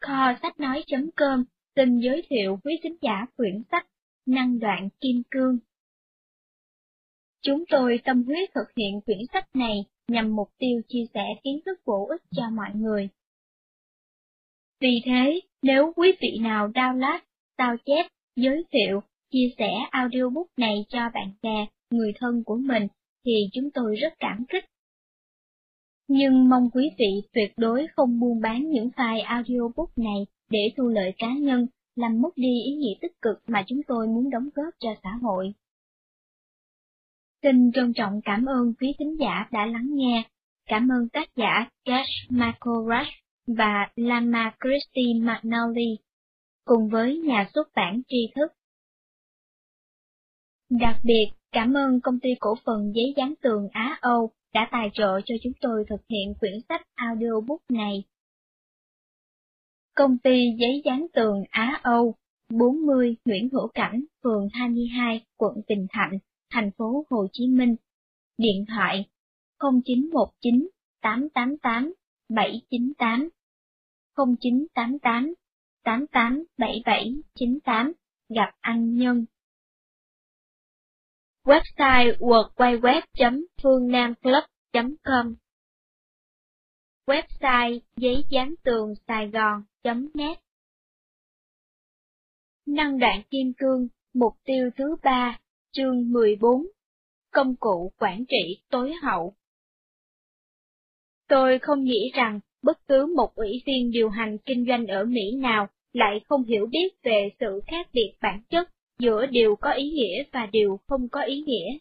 Kho sách nói.com xin giới thiệu quý khán giả quyển sách Năng đoạn kim cương. Chúng tôi tâm huyết thực hiện quyển sách này nhằm mục tiêu chia sẻ kiến thức bổ ích cho mọi người. Vì thế, nếu quý vị nào download, sao chép, giới thiệu, chia sẻ audiobook này cho bạn bè, người thân của mình, thì chúng tôi rất cảm kích. Nhưng mong quý vị tuyệt đối không buôn bán những file audiobook này để thu lợi cá nhân, làm mất đi ý nghĩa tích cực mà chúng tôi muốn đóng góp cho xã hội. Xin trân trọng cảm ơn quý thính giả đã lắng nghe. Cảm ơn tác giả Cash Michael Rush và Lama Christy McNally, cùng với nhà xuất bản tri thức. Đặc biệt, cảm ơn công ty cổ phần giấy dán tường Á Âu đã tài trợ cho chúng tôi thực hiện quyển sách audiobook này. Công ty giấy dán tường Á Âu, 40 Nguyễn Hữu Cảnh, phường 22, quận Bình Thạnh, thành phố Hồ Chí Minh. Điện thoại 0919 888 798 0988 887798 gặp anh Nhân. Website www.phương.nam.club.com Website giấy dán tường Sài Gòn.net Năng đoạn kim cương, mục tiêu thứ ba, chương 14 Công cụ quản trị tối hậu. Tôi không nghĩ rằng bất cứ một ủy viên điều hành kinh doanh ở Mỹ nào lại không hiểu biết về sự khác biệt bản chất giữa điều có ý nghĩa và điều không có ý nghĩa.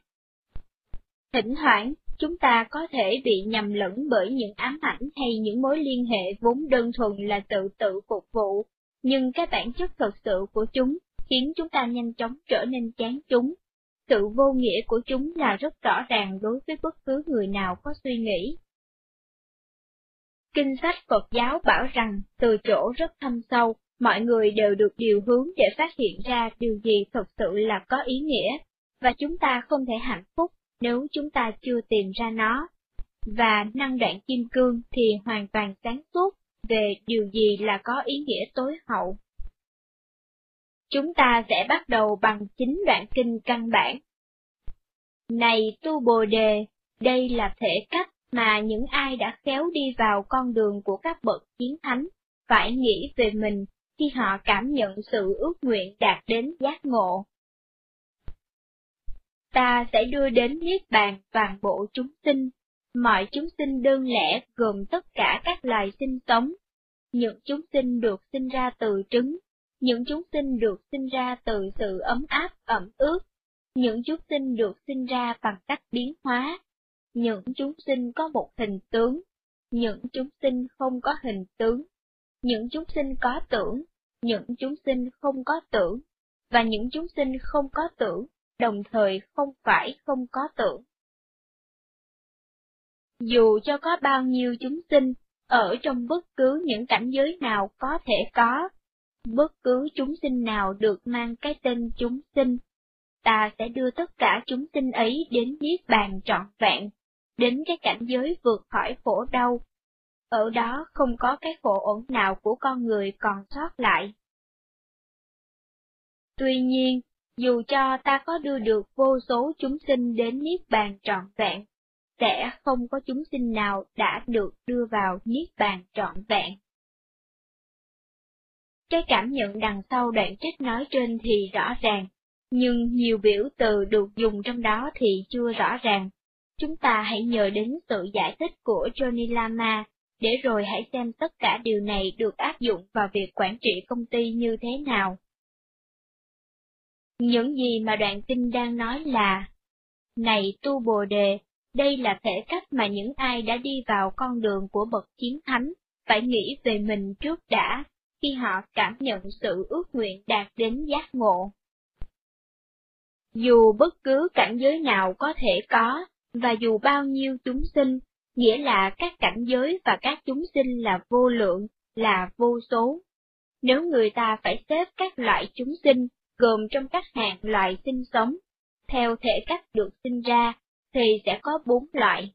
Thỉnh thoảng, chúng ta có thể bị nhầm lẫn bởi những ám ảnh hay những mối liên hệ vốn đơn thuần là tự tự phục vụ, nhưng cái bản chất thật sự của chúng khiến chúng ta nhanh chóng trở nên chán chúng. Sự vô nghĩa của chúng là rất rõ ràng đối với bất cứ người nào có suy nghĩ. Kinh sách Phật giáo bảo rằng, từ chỗ rất thâm sâu, mọi người đều được điều hướng để phát hiện ra điều gì thật sự là có ý nghĩa, và chúng ta không thể hạnh phúc nếu chúng ta chưa tìm ra nó. Và năng đoạn kim cương thì hoàn toàn sáng suốt về điều gì là có ý nghĩa tối hậu. Chúng ta sẽ bắt đầu bằng chính đoạn kinh căn bản. Này tu Bồ Đề, đây là thể cách mà những ai đã khéo đi vào con đường của các bậc chiến thánh, phải nghĩ về mình khi họ cảm nhận sự ước nguyện đạt đến giác ngộ. Ta sẽ đưa đến Niết Bàn toàn bộ chúng sinh, mọi chúng sinh đơn lẻ gồm tất cả các loài sinh sống, những chúng sinh được sinh ra từ trứng, những chúng sinh được sinh ra từ sự ấm áp ẩm ướt, những chúng sinh được sinh ra bằng cách biến hóa, những chúng sinh có một hình tướng, những chúng sinh không có hình tướng, những chúng sinh có tưởng, những chúng sinh không có tưởng, và những chúng sinh không có tưởng, đồng thời không phải không có tưởng. Dù cho có bao nhiêu chúng sinh, ở trong bất cứ những cảnh giới nào có thể có, bất cứ chúng sinh nào được mang cái tên chúng sinh, ta sẽ đưa tất cả chúng sinh ấy đến niết bàn trọn vẹn, đến cái cảnh giới vượt khỏi khổ đau. Ở đó không có cái khổ ổn nào của con người còn sót lại. Tuy nhiên, dù cho ta có đưa được vô số chúng sinh đến niết bàn trọn vẹn, sẽ không có chúng sinh nào đã được đưa vào niết bàn trọn vẹn. Cái cảm nhận đằng sau đoạn trích nói trên thì rõ ràng, nhưng nhiều biểu từ được dùng trong đó thì chưa rõ ràng. Chúng ta hãy nhờ đến sự giải thích của Johnny Lama, để rồi hãy xem tất cả điều này được áp dụng vào việc quản trị công ty như thế nào. Những gì mà đoạn kinh đang nói là, Này tu Bồ Đề, đây là thể cách mà những ai đã đi vào con đường của bậc chiến thánh, phải nghĩ về mình trước đã, khi họ cảm nhận sự ước nguyện đạt đến giác ngộ. Dù bất cứ cảnh giới nào có thể có, và dù bao nhiêu chúng sinh, nghĩa là các cảnh giới và các chúng sinh là vô lượng, là vô số. Nếu người ta phải xếp các loại chúng sinh, gồm trong các hạng loài sinh sống, theo thể cách được sinh ra, thì sẽ có bốn loại.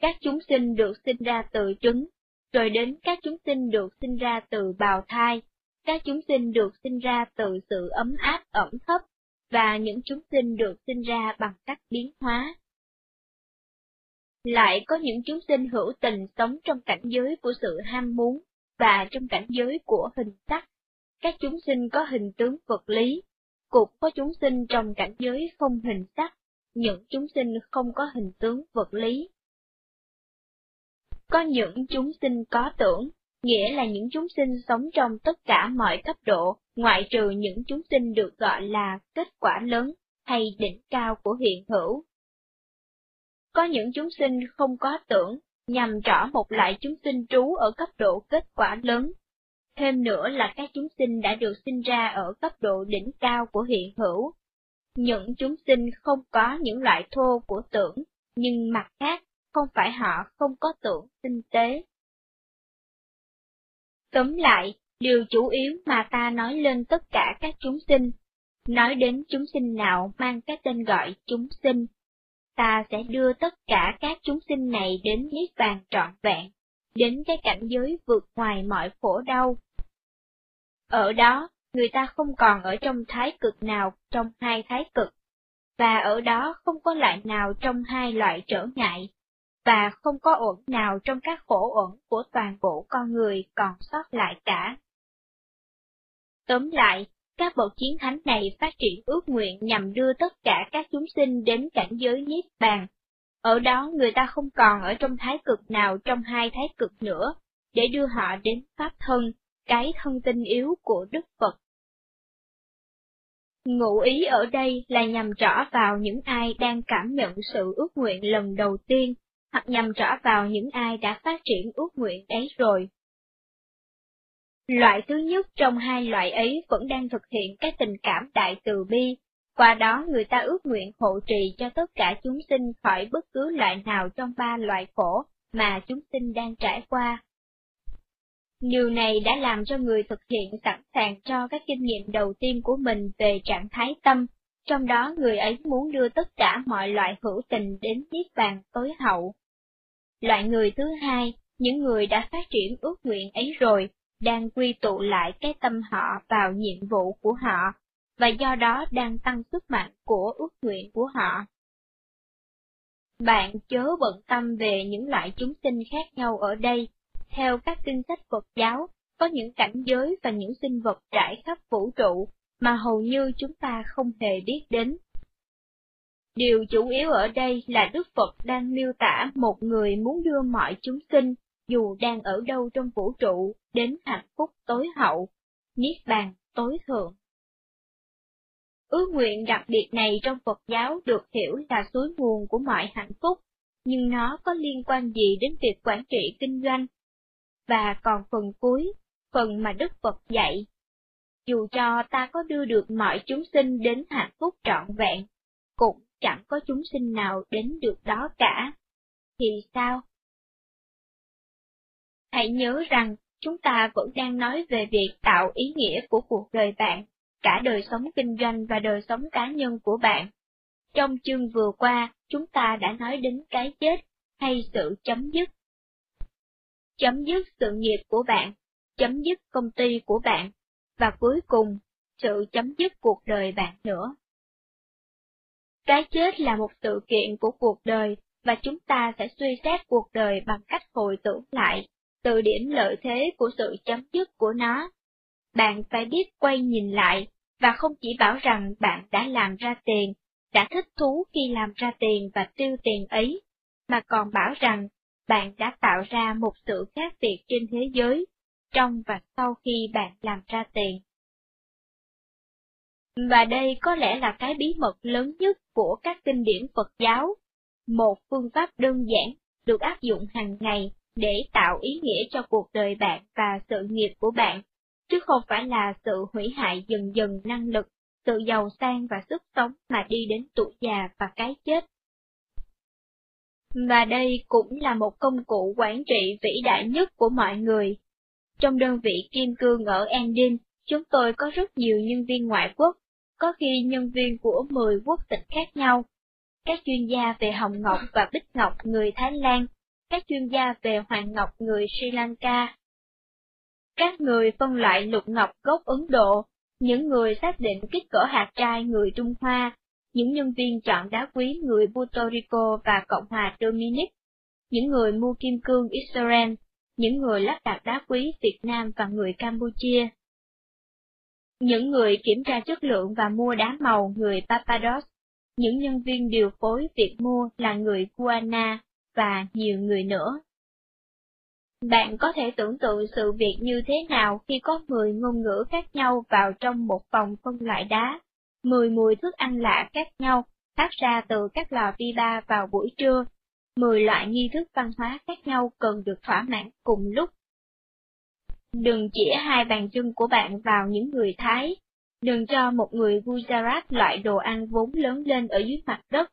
Các chúng sinh được sinh ra từ trứng, rồi đến các chúng sinh được sinh ra từ bào thai, các chúng sinh được sinh ra từ sự ấm áp ẩm thấp, và những chúng sinh được sinh ra bằng cách biến hóa. Lại có những chúng sinh hữu tình sống trong cảnh giới của sự ham muốn, và trong cảnh giới của hình sắc. Các chúng sinh có hình tướng vật lý, cũng có chúng sinh trong cảnh giới không hình sắc, những chúng sinh không có hình tướng vật lý. Có những chúng sinh có tưởng, nghĩa là những chúng sinh sống trong tất cả mọi cấp độ, ngoại trừ những chúng sinh được gọi là kết quả lớn hay đỉnh cao của hiện hữu. Có những chúng sinh không có tưởng, nhằm rõ một loại chúng sinh trú ở cấp độ kết quả lớn. Thêm nữa là các chúng sinh đã được sinh ra ở cấp độ đỉnh cao của hiện hữu. Những chúng sinh không có những loại thô của tưởng, nhưng mặt khác, không phải họ không có tưởng tinh tế. Tóm lại, điều chủ yếu mà ta nói lên tất cả các chúng sinh, nói đến chúng sinh nào mang cái tên gọi chúng sinh, ta sẽ đưa tất cả các chúng sinh này đến niết bàn trọn vẹn, đến cái cảnh giới vượt ngoài mọi khổ đau. Ở đó, người ta không còn ở trong thái cực nào trong hai thái cực, và ở đó không có loại nào trong hai loại trở ngại, và không có ổn nào trong các khổ ổn của toàn bộ con người còn sót lại cả. Tóm lại, các bậc chiến thánh này phát triển ước nguyện nhằm đưa tất cả các chúng sinh đến cảnh giới niết bàn. Ở đó người ta không còn ở trong thái cực nào trong hai thái cực nữa, để đưa họ đến pháp thân, cái thân tinh yếu của Đức Phật. Ngụ ý ở đây là nhằm rõ vào những ai đang cảm nhận sự ước nguyện lần đầu tiên, hoặc nhằm rõ vào những ai đã phát triển ước nguyện ấy rồi. Loại thứ nhất trong hai loại ấy vẫn đang thực hiện các tình cảm đại từ bi, qua đó người ta ước nguyện hộ trì cho tất cả chúng sinh khỏi bất cứ loại nào trong ba loại khổ mà chúng sinh đang trải qua. Điều này đã làm cho người thực hiện sẵn sàng cho các kinh nghiệm đầu tiên của mình về trạng thái tâm, trong đó người ấy muốn đưa tất cả mọi loại hữu tình đến niết bàn tối hậu. Loại người thứ hai, những người đã phát triển ước nguyện ấy rồi, đang quy tụ lại cái tâm họ vào nhiệm vụ của họ, và do đó đang tăng sức mạnh của ước nguyện của họ. Bạn chớ bận tâm về những loại chúng sinh khác nhau ở đây. Theo các kinh sách Phật giáo, có những cảnh giới và những sinh vật trải khắp vũ trụ mà hầu như chúng ta không hề biết đến. Điều chủ yếu ở đây là Đức Phật đang miêu tả một người muốn đưa mọi chúng sinh dù đang ở đâu trong vũ trụ, đến hạnh phúc tối hậu, niết bàn tối thượng. Ước nguyện đặc biệt này trong Phật giáo được hiểu là suối nguồn của mọi hạnh phúc, nhưng nó có liên quan gì đến việc quản trị kinh doanh? Và còn phần cuối, phần mà Đức Phật dạy. Dù cho ta có đưa được mọi chúng sinh đến hạnh phúc trọn vẹn, cũng chẳng có chúng sinh nào đến được đó cả. Thì sao? Hãy nhớ rằng, chúng ta vẫn đang nói về việc tạo ý nghĩa của cuộc đời bạn, cả đời sống kinh doanh và đời sống cá nhân của bạn. Trong chương vừa qua, chúng ta đã nói đến cái chết, hay sự chấm dứt. Chấm dứt sự nghiệp của bạn, chấm dứt công ty của bạn, và cuối cùng, sự chấm dứt cuộc đời bạn nữa. Cái chết là một sự kiện của cuộc đời, và chúng ta sẽ suy xét cuộc đời bằng cách hồi tưởng lại từ điểm lợi thế của sự chấm dứt của nó. Bạn phải biết quay nhìn lại, và không chỉ bảo rằng bạn đã làm ra tiền, đã thích thú khi làm ra tiền và tiêu tiền ấy, mà còn bảo rằng bạn đã tạo ra một sự khác biệt trên thế giới, trong và sau khi bạn làm ra tiền. Và đây có lẽ là cái bí mật lớn nhất của các kinh điển Phật giáo, một phương pháp đơn giản được áp dụng hàng ngày để tạo ý nghĩa cho cuộc đời bạn và sự nghiệp của bạn, chứ không phải là sự hủy hại dần dần năng lực, sự giàu sang và sức sống mà đi đến tuổi già và cái chết. Và đây cũng là một công cụ quản trị vĩ đại nhất của mọi người. Trong đơn vị Kim Cương ở Andin, chúng tôi có rất nhiều nhân viên ngoại quốc, có khi nhân viên của 10 quốc tịch khác nhau. Các chuyên gia về hồng ngọc và bích ngọc người Thái Lan các chuyên gia về hoàng ngọc người Sri Lanka. Các người phân loại lục ngọc gốc Ấn Độ, những người xác định kích cỡ hạt trai người Trung Hoa, những nhân viên chọn đá quý người Puerto Rico và Cộng hòa Dominic, những người mua kim cương Israel, những người lắp đặt đá quý Việt Nam và người Campuchia. Những người kiểm tra chất lượng và mua đá màu người Papados, những nhân viên điều phối việc mua là người Guana và nhiều người nữa. Bạn có thể tưởng tượng sự việc như thế nào khi có 10 ngôn ngữ khác nhau vào trong một phòng phân loại đá, 10 mùi thức ăn lạ khác nhau phát ra từ các lò vi ba vào buổi trưa, 10 loại nghi thức văn hóa khác nhau cần được thỏa mãn cùng lúc. Đừng chỉ hai bàn chân của bạn vào những người Thái, đừng cho một người Gujarat loại đồ ăn vốn lớn lên ở dưới mặt đất.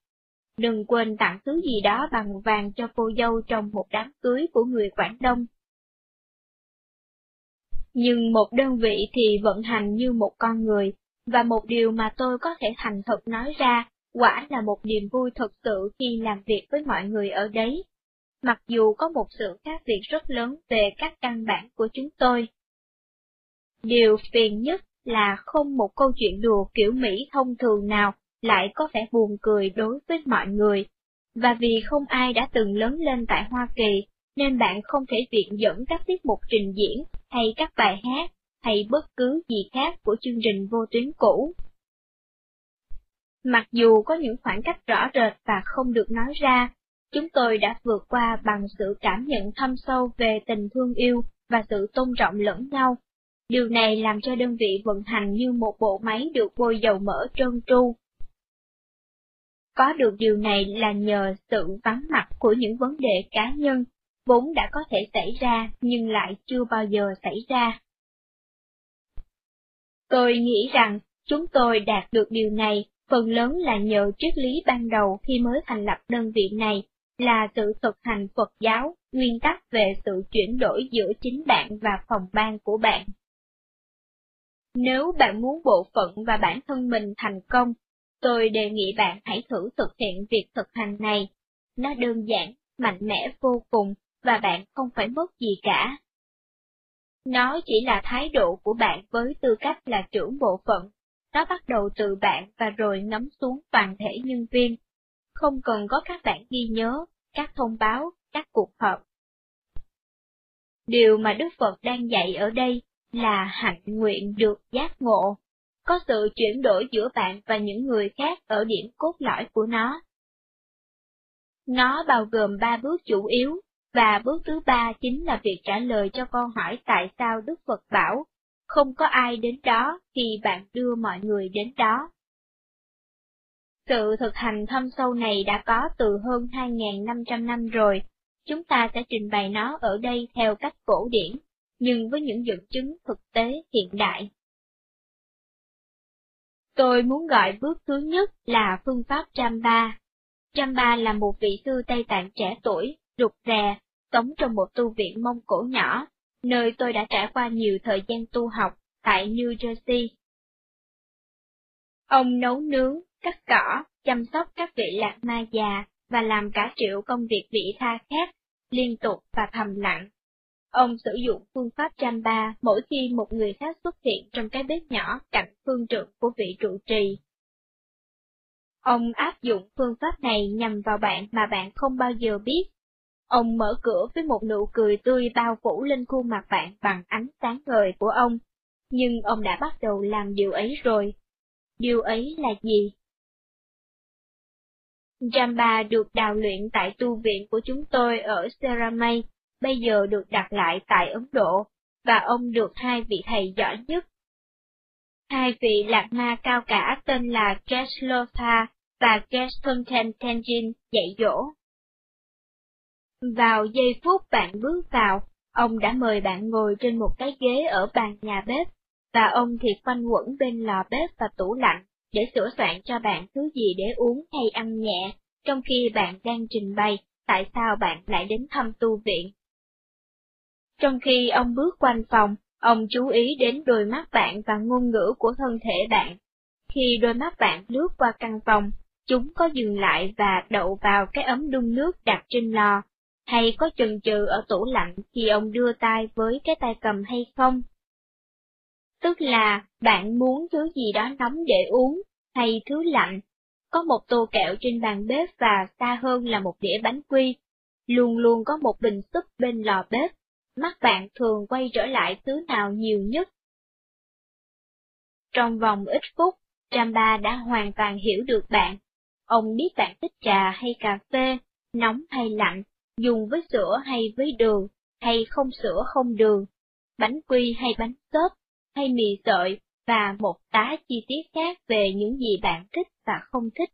Đừng quên tặng thứ gì đó bằng vàng cho cô dâu trong một đám cưới của người Quảng Đông. Nhưng một đơn vị thì vận hành như một con người, và một điều mà tôi có thể thành thật nói ra, quả là một niềm vui thật sự khi làm việc với mọi người ở đấy. Mặc dù có một sự khác biệt rất lớn về các căn bản của chúng tôi. Điều phiền nhất là không một câu chuyện đùa kiểu Mỹ thông thường nào lại có vẻ buồn cười đối với mọi người, và vì không ai đã từng lớn lên tại Hoa Kỳ, nên bạn không thể viện dẫn các tiết mục trình diễn hay các bài hát hay bất cứ gì khác của chương trình vô tuyến cũ. Mặc dù có những khoảng cách rõ rệt và không được nói ra, chúng tôi đã vượt qua bằng sự cảm nhận thâm sâu về tình thương yêu và sự tôn trọng lẫn nhau. Điều này làm cho đơn vị vận hành như một bộ máy được bôi dầu mỡ trơn tru. Có được điều này là nhờ sự vắng mặt của những vấn đề cá nhân, vốn đã có thể xảy ra nhưng lại chưa bao giờ xảy ra. Tôi nghĩ rằng chúng tôi đạt được điều này phần lớn là nhờ triết lý ban đầu khi mới thành lập đơn vị này, là sự thực hành Phật giáo, nguyên tắc về sự chuyển đổi giữa chính bạn và phòng ban của bạn. Nếu bạn muốn bộ phận và bản thân mình thành công, tôi đề nghị bạn hãy thử thực hiện việc thực hành này. Nó đơn giản, mạnh mẽ vô cùng, và bạn không phải mất gì cả. Nó chỉ là thái độ của bạn với tư cách là trưởng bộ phận. Nó bắt đầu từ bạn và rồi ngấm xuống toàn thể nhân viên. Không cần có các bạn ghi nhớ, các thông báo, các cuộc họp. Điều mà Đức Phật đang dạy ở đây là hạnh nguyện được giác ngộ, có sự chuyển đổi giữa bạn và những người khác ở điểm cốt lõi của nó. Nó bao gồm ba bước chủ yếu, và bước thứ ba chính là việc trả lời cho câu hỏi tại sao Đức Phật bảo, không có ai đến đó khi bạn đưa mọi người đến đó. Sự thực hành thâm sâu này đã có từ hơn 2.500 năm rồi, chúng ta sẽ trình bày nó ở đây theo cách cổ điển, nhưng với những dẫn chứng thực tế hiện đại. Tôi muốn gọi bước thứ nhất là phương pháp Jamba. Jamba là một vị sư Tây Tạng trẻ tuổi, rụt rè, sống trong một tu viện Mông Cổ nhỏ, nơi tôi đã trải qua nhiều thời gian tu học, tại New Jersey. Ông nấu nướng, cắt cỏ, chăm sóc các vị lạc ma già và làm cả triệu công việc vị tha khác, liên tục và thầm lặng. Ông sử dụng phương pháp chăm ba mỗi khi một người khác xuất hiện trong cái bếp nhỏ cạnh phương trượng của vị trụ trì. Ông áp dụng phương pháp này nhằm vào bạn mà bạn không bao giờ biết. Ông mở cửa với một nụ cười tươi bao phủ lên khuôn mặt bạn bằng ánh sáng ngời của ông, nhưng ông đã bắt đầu làm điều ấy rồi. Điều ấy là gì? Jamba được đào luyện tại tu viện của chúng tôi ở Seramay, bây giờ được đặt lại tại Ấn Độ, và ông được hai vị thầy giỏi nhất. Hai vị lạc ma cao cả tên là Geshlotha và Gestonten Tenjin dạy dỗ. Vào giây phút bạn bước vào, ông đã mời bạn ngồi trên một cái ghế ở bàn nhà bếp, và ông thì quanh quẩn bên lò bếp và tủ lạnh, để sửa soạn cho bạn thứ gì để uống hay ăn nhẹ, trong khi bạn đang trình bày tại sao bạn lại đến thăm tu viện. Trong khi ông bước quanh phòng, ông chú ý đến đôi mắt bạn và ngôn ngữ của thân thể bạn. Khi đôi mắt bạn lướt qua căn phòng, chúng có dừng lại và đậu vào cái ấm đun nước đặt trên lò, hay có chần chừ ở tủ lạnh khi ông đưa tay với cái tay cầm hay không? Tức là bạn muốn thứ gì đó nóng để uống, hay thứ lạnh, có một tô kẹo trên bàn bếp và xa hơn là một đĩa bánh quy, luôn luôn có một bình súp bên lò bếp, mắt bạn thường quay trở lại thứ nào nhiều nhất. Trong vòng ít phút, Tramba đã hoàn toàn hiểu được bạn. Ông biết bạn thích trà hay cà phê, nóng hay lạnh, dùng với sữa hay với đường, hay không sữa không đường, bánh quy hay bánh xốp, hay mì sợi, và một tá chi tiết khác về những gì bạn thích và không thích.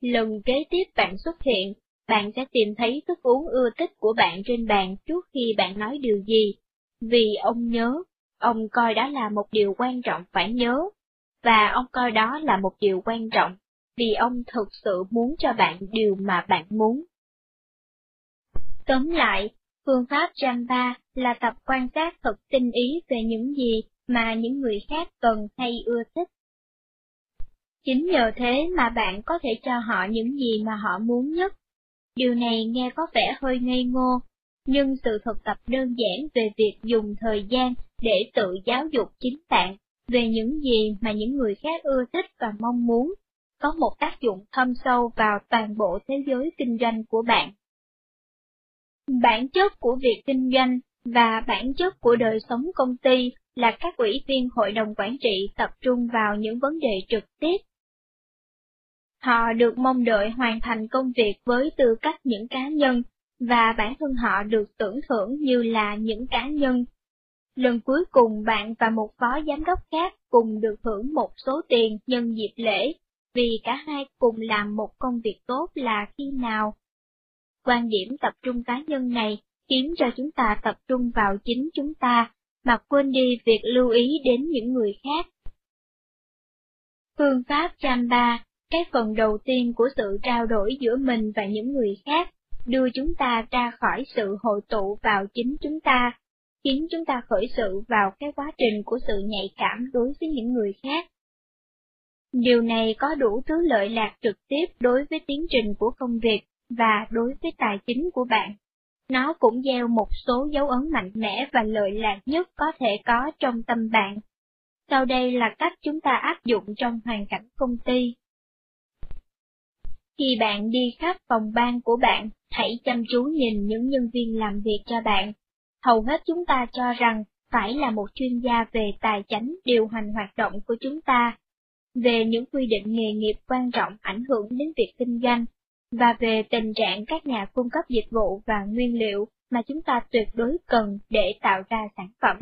Lần kế tiếp bạn xuất hiện, bạn sẽ tìm thấy thức uống ưa thích của bạn trên bàn trước khi bạn nói điều gì, vì ông nhớ, ông coi đó là một điều quan trọng phải nhớ, và ông coi đó là một điều quan trọng, vì ông thực sự muốn cho bạn điều mà bạn muốn. Tóm lại, phương pháp Jamba là tập quan sát thật tinh ý về những gì mà những người khác cần hay ưa thích. Chính nhờ thế mà bạn có thể cho họ những gì mà họ muốn nhất. Điều này nghe có vẻ hơi ngây ngô, nhưng sự thực tập đơn giản về việc dùng thời gian để tự giáo dục chính bạn về những gì mà những người khác ưa thích và mong muốn, có một tác dụng thâm sâu vào toàn bộ thế giới kinh doanh của bạn. Bản chất của việc kinh doanh và bản chất của đời sống công ty là các ủy viên hội đồng quản trị tập trung vào những vấn đề trực tiếp. Họ được mong đợi hoàn thành công việc với tư cách những cá nhân, và bản thân họ được tưởng thưởng như là những cá nhân. Lần cuối cùng bạn và một phó giám đốc khác cùng được hưởng một số tiền nhân dịp lễ, vì cả hai cùng làm một công việc tốt là khi nào? Quan điểm tập trung cá nhân này khiến cho chúng ta tập trung vào chính chúng ta, mà quên đi việc lưu ý đến những người khác. Phương pháp Chamba, cái phần đầu tiên của sự trao đổi giữa mình và những người khác, đưa chúng ta ra khỏi sự hội tụ vào chính chúng ta, khiến chúng ta khởi sự vào cái quá trình của sự nhạy cảm đối với những người khác. Điều này có đủ thứ lợi lạc trực tiếp đối với tiến trình của công việc và đối với tài chính của bạn. Nó cũng gieo một số dấu ấn mạnh mẽ và lợi lạc nhất có thể có trong tâm bạn. Sau đây là cách chúng ta áp dụng trong hoàn cảnh công ty. Khi bạn đi khắp phòng ban của bạn, hãy chăm chú nhìn những nhân viên làm việc cho bạn. Hầu hết chúng ta cho rằng phải là một chuyên gia về tài chính điều hành hoạt động của chúng ta, về những quy định nghề nghiệp quan trọng ảnh hưởng đến việc kinh doanh, và về tình trạng các nhà cung cấp dịch vụ và nguyên liệu mà chúng ta tuyệt đối cần để tạo ra sản phẩm.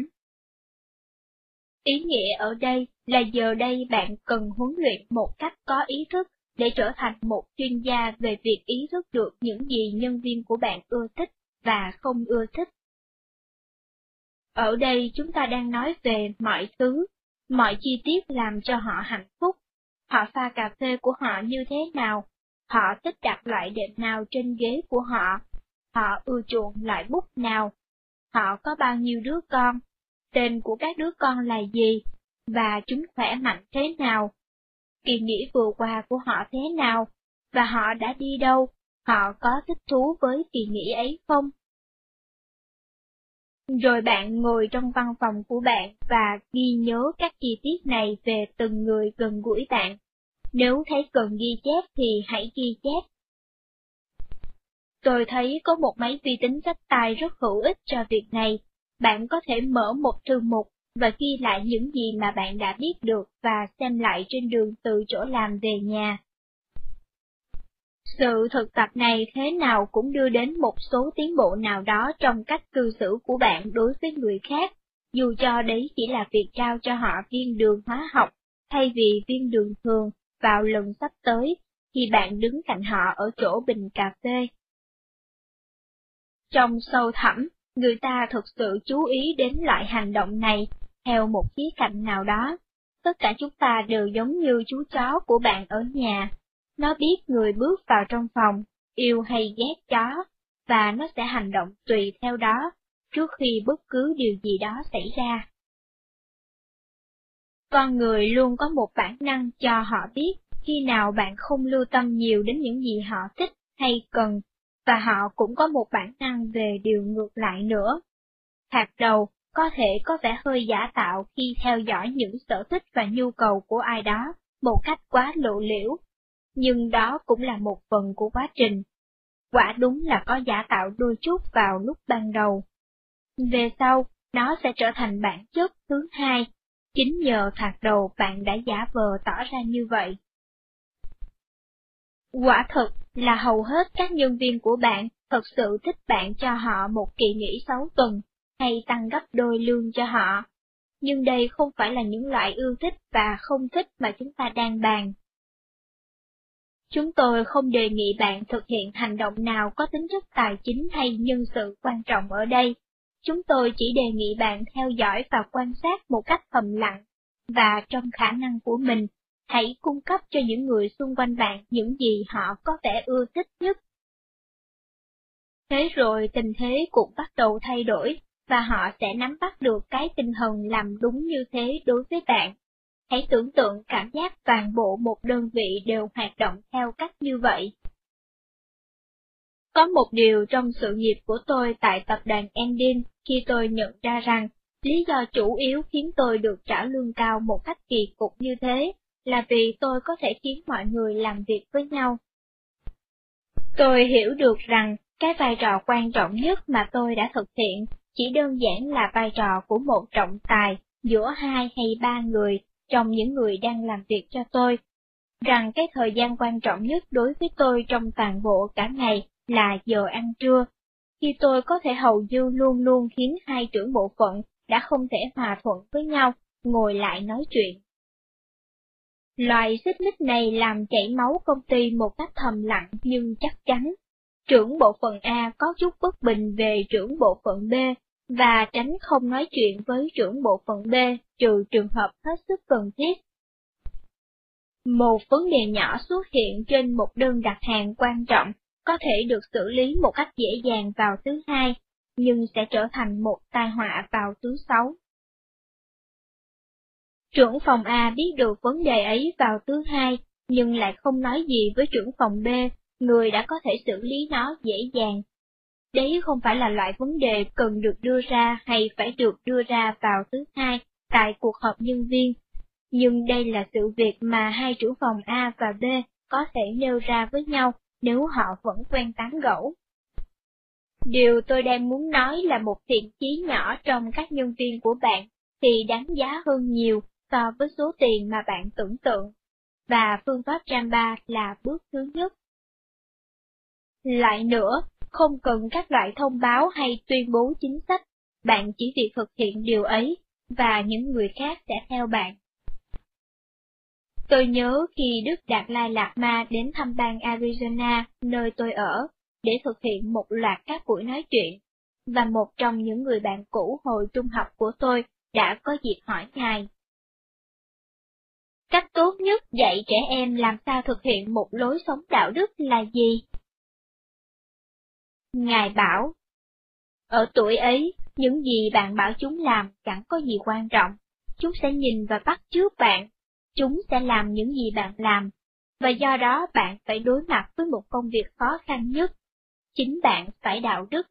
Ý nghĩa ở đây là giờ đây bạn cần huấn luyện một cách có ý thức để trở thành một chuyên gia về việc ý thức được những gì nhân viên của bạn ưa thích và không ưa thích. Ở đây chúng ta đang nói về mọi thứ, mọi chi tiết làm cho họ hạnh phúc. Họ pha cà phê của họ như thế nào, Họ thích đặt loại đệm nào trên ghế của họ, họ ưa chuộng loại bút nào, họ có bao nhiêu đứa con, tên của các đứa con là gì, và chúng khỏe mạnh thế nào, kỳ nghỉ vừa qua của họ thế nào, và họ đã đi đâu, họ có thích thú với kỳ nghỉ ấy không? Rồi bạn ngồi trong văn phòng của bạn và ghi nhớ các chi tiết này về từng người gần gũi bạn. Nếu thấy cần ghi chép thì hãy ghi chép. Tôi thấy có một máy vi tính sách tay rất hữu ích cho việc này. Bạn có thể mở một thư mục và ghi lại những gì mà bạn đã biết được và xem lại trên đường từ chỗ làm về nhà. Sự thực tập này thế nào cũng đưa đến một số tiến bộ nào đó trong cách cư xử của bạn đối với người khác, dù cho đấy chỉ là việc trao cho họ viên đường hóa học thay vì viên đường thường vào lần sắp tới, khi bạn đứng cạnh họ ở chỗ bình cà phê. Trong sâu thẳm, người ta thực sự chú ý đến loại hành động này theo một khía cạnh nào đó. Tất cả chúng ta đều giống như chú chó của bạn ở nhà. Nó biết người bước vào trong phòng, yêu hay ghét chó, và nó sẽ hành động tùy theo đó, trước khi bất cứ điều gì đó xảy ra. Con người luôn có một bản năng cho họ biết khi nào bạn không lưu tâm nhiều đến những gì họ thích hay cần, và họ cũng có một bản năng về điều ngược lại nữa. Hạt đầu có thể có vẻ hơi giả tạo khi theo dõi những sở thích và nhu cầu của ai đó một cách quá lộ liễu, nhưng đó cũng là một phần của quá trình. Quả đúng là có giả tạo đôi chút vào lúc ban đầu. Về sau, nó sẽ trở thành bản chất thứ hai, chính nhờ thoạt đầu bạn đã giả vờ tỏ ra như vậy. Quả thực là hầu hết các nhân viên của bạn thật sự thích bạn cho họ một kỳ nghỉ 6 tuần, hay tăng gấp đôi lương cho họ. Nhưng đây không phải là những loại ưa thích và không thích mà chúng ta đang bàn. Chúng tôi không đề nghị bạn thực hiện hành động nào có tính chất tài chính hay nhân sự quan trọng ở đây. Chúng tôi chỉ đề nghị bạn theo dõi và quan sát một cách thầm lặng, và trong khả năng của mình, hãy cung cấp cho những người xung quanh bạn những gì họ có vẻ ưa thích nhất. Thế rồi tình thế cũng bắt đầu thay đổi, và họ sẽ nắm bắt được cái tinh thần làm đúng như thế đối với bạn. Hãy tưởng tượng cảm giác toàn bộ một đơn vị đều hoạt động theo cách như vậy. Có một điều trong sự nghiệp của tôi tại tập đoàn Endin, khi tôi nhận ra rằng, lý do chủ yếu khiến tôi được trả lương cao một cách kỳ cục như thế, là vì tôi có thể khiến mọi người làm việc với nhau. Tôi hiểu được rằng, cái vai trò quan trọng nhất mà tôi đã thực hiện chỉ đơn giản là vai trò của một trọng tài giữa hai hay ba người trong những người đang làm việc cho tôi, rằng cái thời gian quan trọng nhất đối với tôi trong toàn bộ cả ngày là giờ ăn trưa, khi tôi có thể hầu như luôn luôn khiến hai trưởng bộ phận đã không thể hòa thuận với nhau, ngồi lại nói chuyện. Loại xích mích này làm chảy máu công ty một cách thầm lặng nhưng chắc chắn. Trưởng bộ phận A có chút bất bình về trưởng bộ phận B, và tránh không nói chuyện với trưởng bộ phận B trừ trường hợp hết sức cần thiết. Một vấn đề nhỏ xuất hiện trên một đơn đặt hàng quan trọng có thể được xử lý một cách dễ dàng vào thứ hai, nhưng sẽ trở thành một tai họa vào thứ sáu. Trưởng phòng A biết được vấn đề ấy vào thứ hai, nhưng lại không nói gì với trưởng phòng B, người đã có thể xử lý nó dễ dàng Đấy không phải là loại vấn đề cần được đưa ra hay phải được đưa ra vào thứ hai tại cuộc họp nhân viên. Nhưng đây là sự việc mà hai trưởng phòng A và B có thể nêu ra với nhau nếu họ vẫn quen tán gẫu. Điều tôi đang muốn nói là một thiện chí nhỏ trong các nhân viên của bạn thì đáng giá hơn nhiều so với số tiền mà bạn tưởng tượng. Và phương pháp Jamba là bước thứ nhất. Lại nữa, không cần các loại thông báo hay tuyên bố chính sách, bạn chỉ việc thực hiện điều ấy, và những người khác sẽ theo bạn. Tôi nhớ khi Đức Đạt Lai Lạt Ma đến thăm bang Arizona, nơi tôi ở, để thực hiện một loạt các buổi nói chuyện, và một trong những người bạn cũ hồi trung học của tôi đã có dịp hỏi Ngài. Cách tốt nhất dạy trẻ em làm sao thực hiện một lối sống đạo đức là gì? Ngài bảo, ở tuổi ấy, những gì bạn bảo chúng làm chẳng có gì quan trọng, chúng sẽ nhìn và bắt chước bạn, chúng sẽ làm những gì bạn làm, và do đó bạn phải đối mặt với một công việc khó khăn nhất, chính bạn phải đạo đức.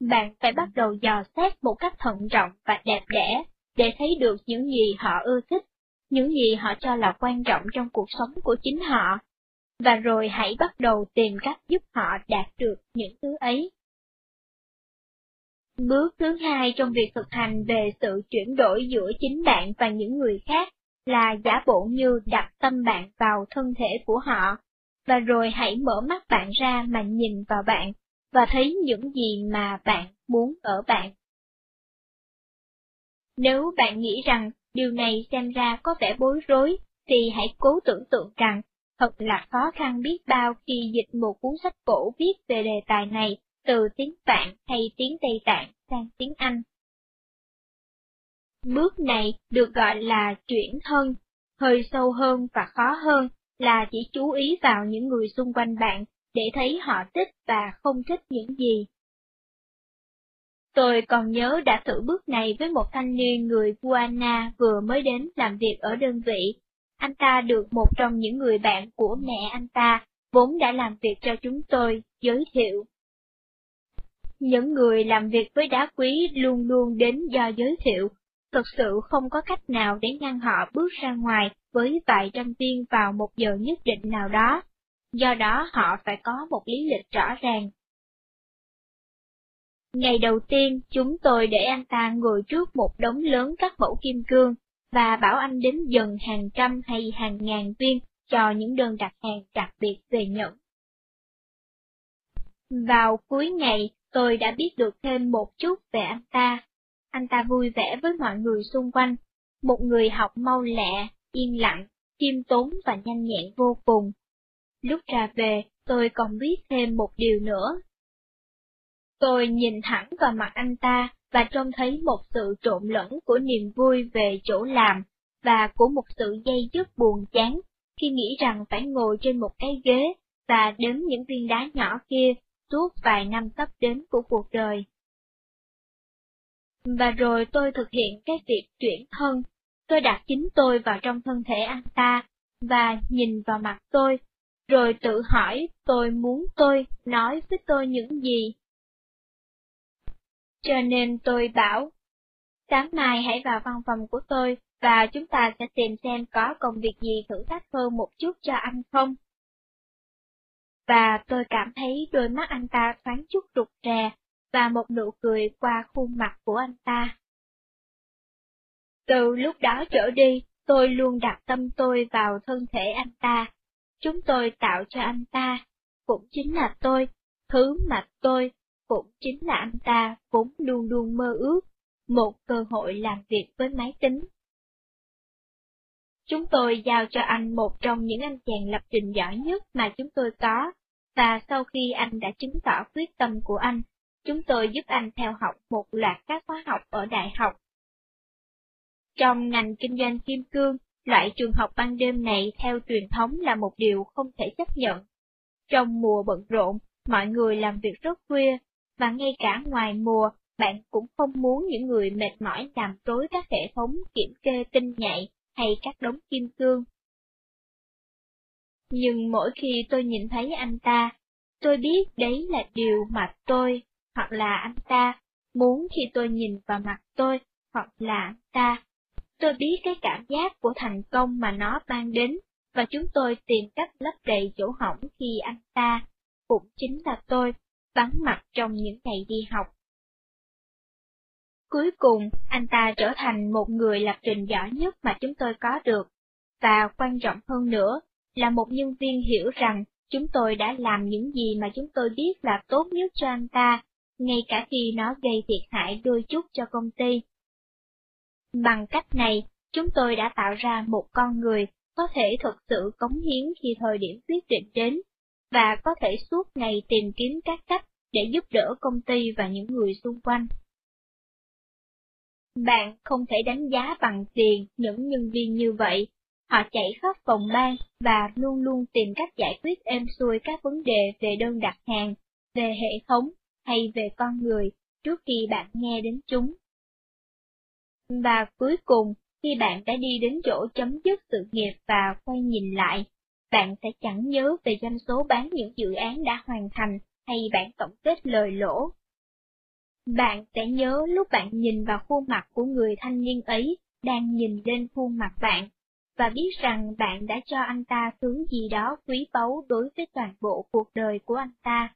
Bạn phải bắt đầu dò xét một cách thận trọng và đẹp đẽ, để thấy được những gì họ ưa thích, những gì họ cho là quan trọng trong cuộc sống của chính họ, và rồi hãy bắt đầu tìm cách giúp họ đạt được những thứ ấy. Bước thứ hai trong việc thực hành về sự chuyển đổi giữa chính bạn và những người khác là giả bộ như đặt tâm bạn vào thân thể của họ, và rồi hãy mở mắt bạn ra mà nhìn vào bạn, và thấy những gì mà bạn muốn ở bạn. Nếu bạn nghĩ rằng điều này xem ra có vẻ bối rối, thì hãy cố tưởng tượng rằng Thật là khó khăn biết bao khi dịch một cuốn sách cổ viết về đề tài này từ tiếng Phạn hay tiếng Tây Tạng sang tiếng Anh. Bước này được gọi là chuyển thân, hơi sâu hơn và khó hơn là chỉ chú ý vào những người xung quanh bạn để thấy họ thích và không thích những gì. Tôi còn nhớ đã thử bước này với một thanh niên người Guana vừa mới đến làm việc ở đơn vị anh ta được một trong những người bạn của mẹ anh ta, vốn đã làm việc cho chúng tôi, giới thiệu. Những người làm việc với đá quý luôn luôn đến do giới thiệu, thực sự không có cách nào để ngăn họ bước ra ngoài với vài trăm viên vào một giờ nhất định nào đó, do đó họ phải có một lý lịch rõ ràng. Ngày đầu tiên, chúng tôi để anh ta ngồi trước một đống lớn các mẫu kim cương, và bảo anh đến dần hàng trăm hay hàng ngàn viên cho những đơn đặt hàng đặc biệt về nhẫn. Vào cuối ngày, tôi đã biết được thêm một chút về anh ta. Anh ta vui vẻ với mọi người xung quanh, một người học mau lẹ, yên lặng, khiêm tốn và nhanh nhẹn vô cùng. Lúc ra về, tôi còn biết thêm một điều nữa. Tôi nhìn thẳng vào mặt anh ta và trông thấy một sự trộn lẫn của niềm vui về chỗ làm và của một sự dây dứt buồn chán khi nghĩ rằng phải ngồi trên một cái ghế và đếm những viên đá nhỏ kia suốt vài năm sắp đến của cuộc đời. Và rồi tôi thực hiện cái việc chuyển thân, tôi đặt chính tôi vào trong thân thể anh ta, và nhìn vào mặt tôi, rồi tự hỏi tôi muốn tôi nói với tôi những gì. Cho nên tôi bảo, sáng mai hãy vào văn phòng của tôi, và chúng ta sẽ tìm xem có công việc gì thử thách hơn một chút cho anh không. Và tôi cảm thấy đôi mắt anh ta thoáng chút rụt rè, và một nụ cười qua khuôn mặt của anh ta. Từ lúc đó trở đi, tôi luôn đặt tâm tôi vào thân thể anh ta. Chúng tôi tạo cho anh ta, cũng chính là tôi, thứ mà tôi, cũng chính là anh ta vốn luôn luôn mơ ước, một cơ hội làm việc với máy tính. Chúng tôi giao cho anh một trong những anh chàng lập trình giỏi nhất mà chúng tôi có, và sau khi anh đã chứng tỏ quyết tâm của anh, chúng tôi giúp anh theo học một loạt các khóa học ở đại học. Trong ngành kinh doanh kim cương, loại trường học ban đêm này theo truyền thống là một điều không thể chấp nhận. Trong mùa bận rộn, mọi người làm việc rất khuya, và ngay cả ngoài mùa, bạn cũng không muốn những người mệt mỏi làm rối các hệ thống kiểm kê tinh nhạy hay các đống kim cương. Nhưng mỗi khi tôi nhìn thấy anh ta, tôi biết đấy là điều mà tôi, hoặc là anh ta, muốn khi tôi nhìn vào mặt tôi, hoặc là anh ta. Tôi biết cái cảm giác của thành công mà nó mang đến, và chúng tôi tìm cách lấp đầy chỗ hỏng khi anh ta, cũng chính là tôi, vắng mặt trong những ngày đi học. Cuối cùng, anh ta trở thành một người lập trình giỏi nhất mà chúng tôi có được, và quan trọng hơn nữa, là một nhân viên hiểu rằng chúng tôi đã làm những gì mà chúng tôi biết là tốt nhất cho anh ta, ngay cả khi nó gây thiệt hại đôi chút cho công ty. Bằng cách này, chúng tôi đã tạo ra một con người có thể thực sự cống hiến khi thời điểm quyết định đến, và có thể suốt ngày tìm kiếm các cách để giúp đỡ công ty và những người xung quanh. Bạn không thể đánh giá bằng tiền những nhân viên như vậy. Họ chạy khắp phòng ban và luôn luôn tìm cách giải quyết êm xuôi các vấn đề về đơn đặt hàng, về hệ thống hay về con người trước khi bạn nghe đến chúng. Và cuối cùng, khi bạn đã đi đến chỗ chấm dứt sự nghiệp và quay nhìn lại, bạn sẽ chẳng nhớ về doanh số bán những dự án đã hoàn thành hay bản tổng kết lời lỗ. Bạn sẽ nhớ lúc bạn nhìn vào khuôn mặt của người thanh niên ấy đang nhìn lên khuôn mặt bạn, và biết rằng bạn đã cho anh ta thứ gì đó quý báu đối với toàn bộ cuộc đời của anh ta.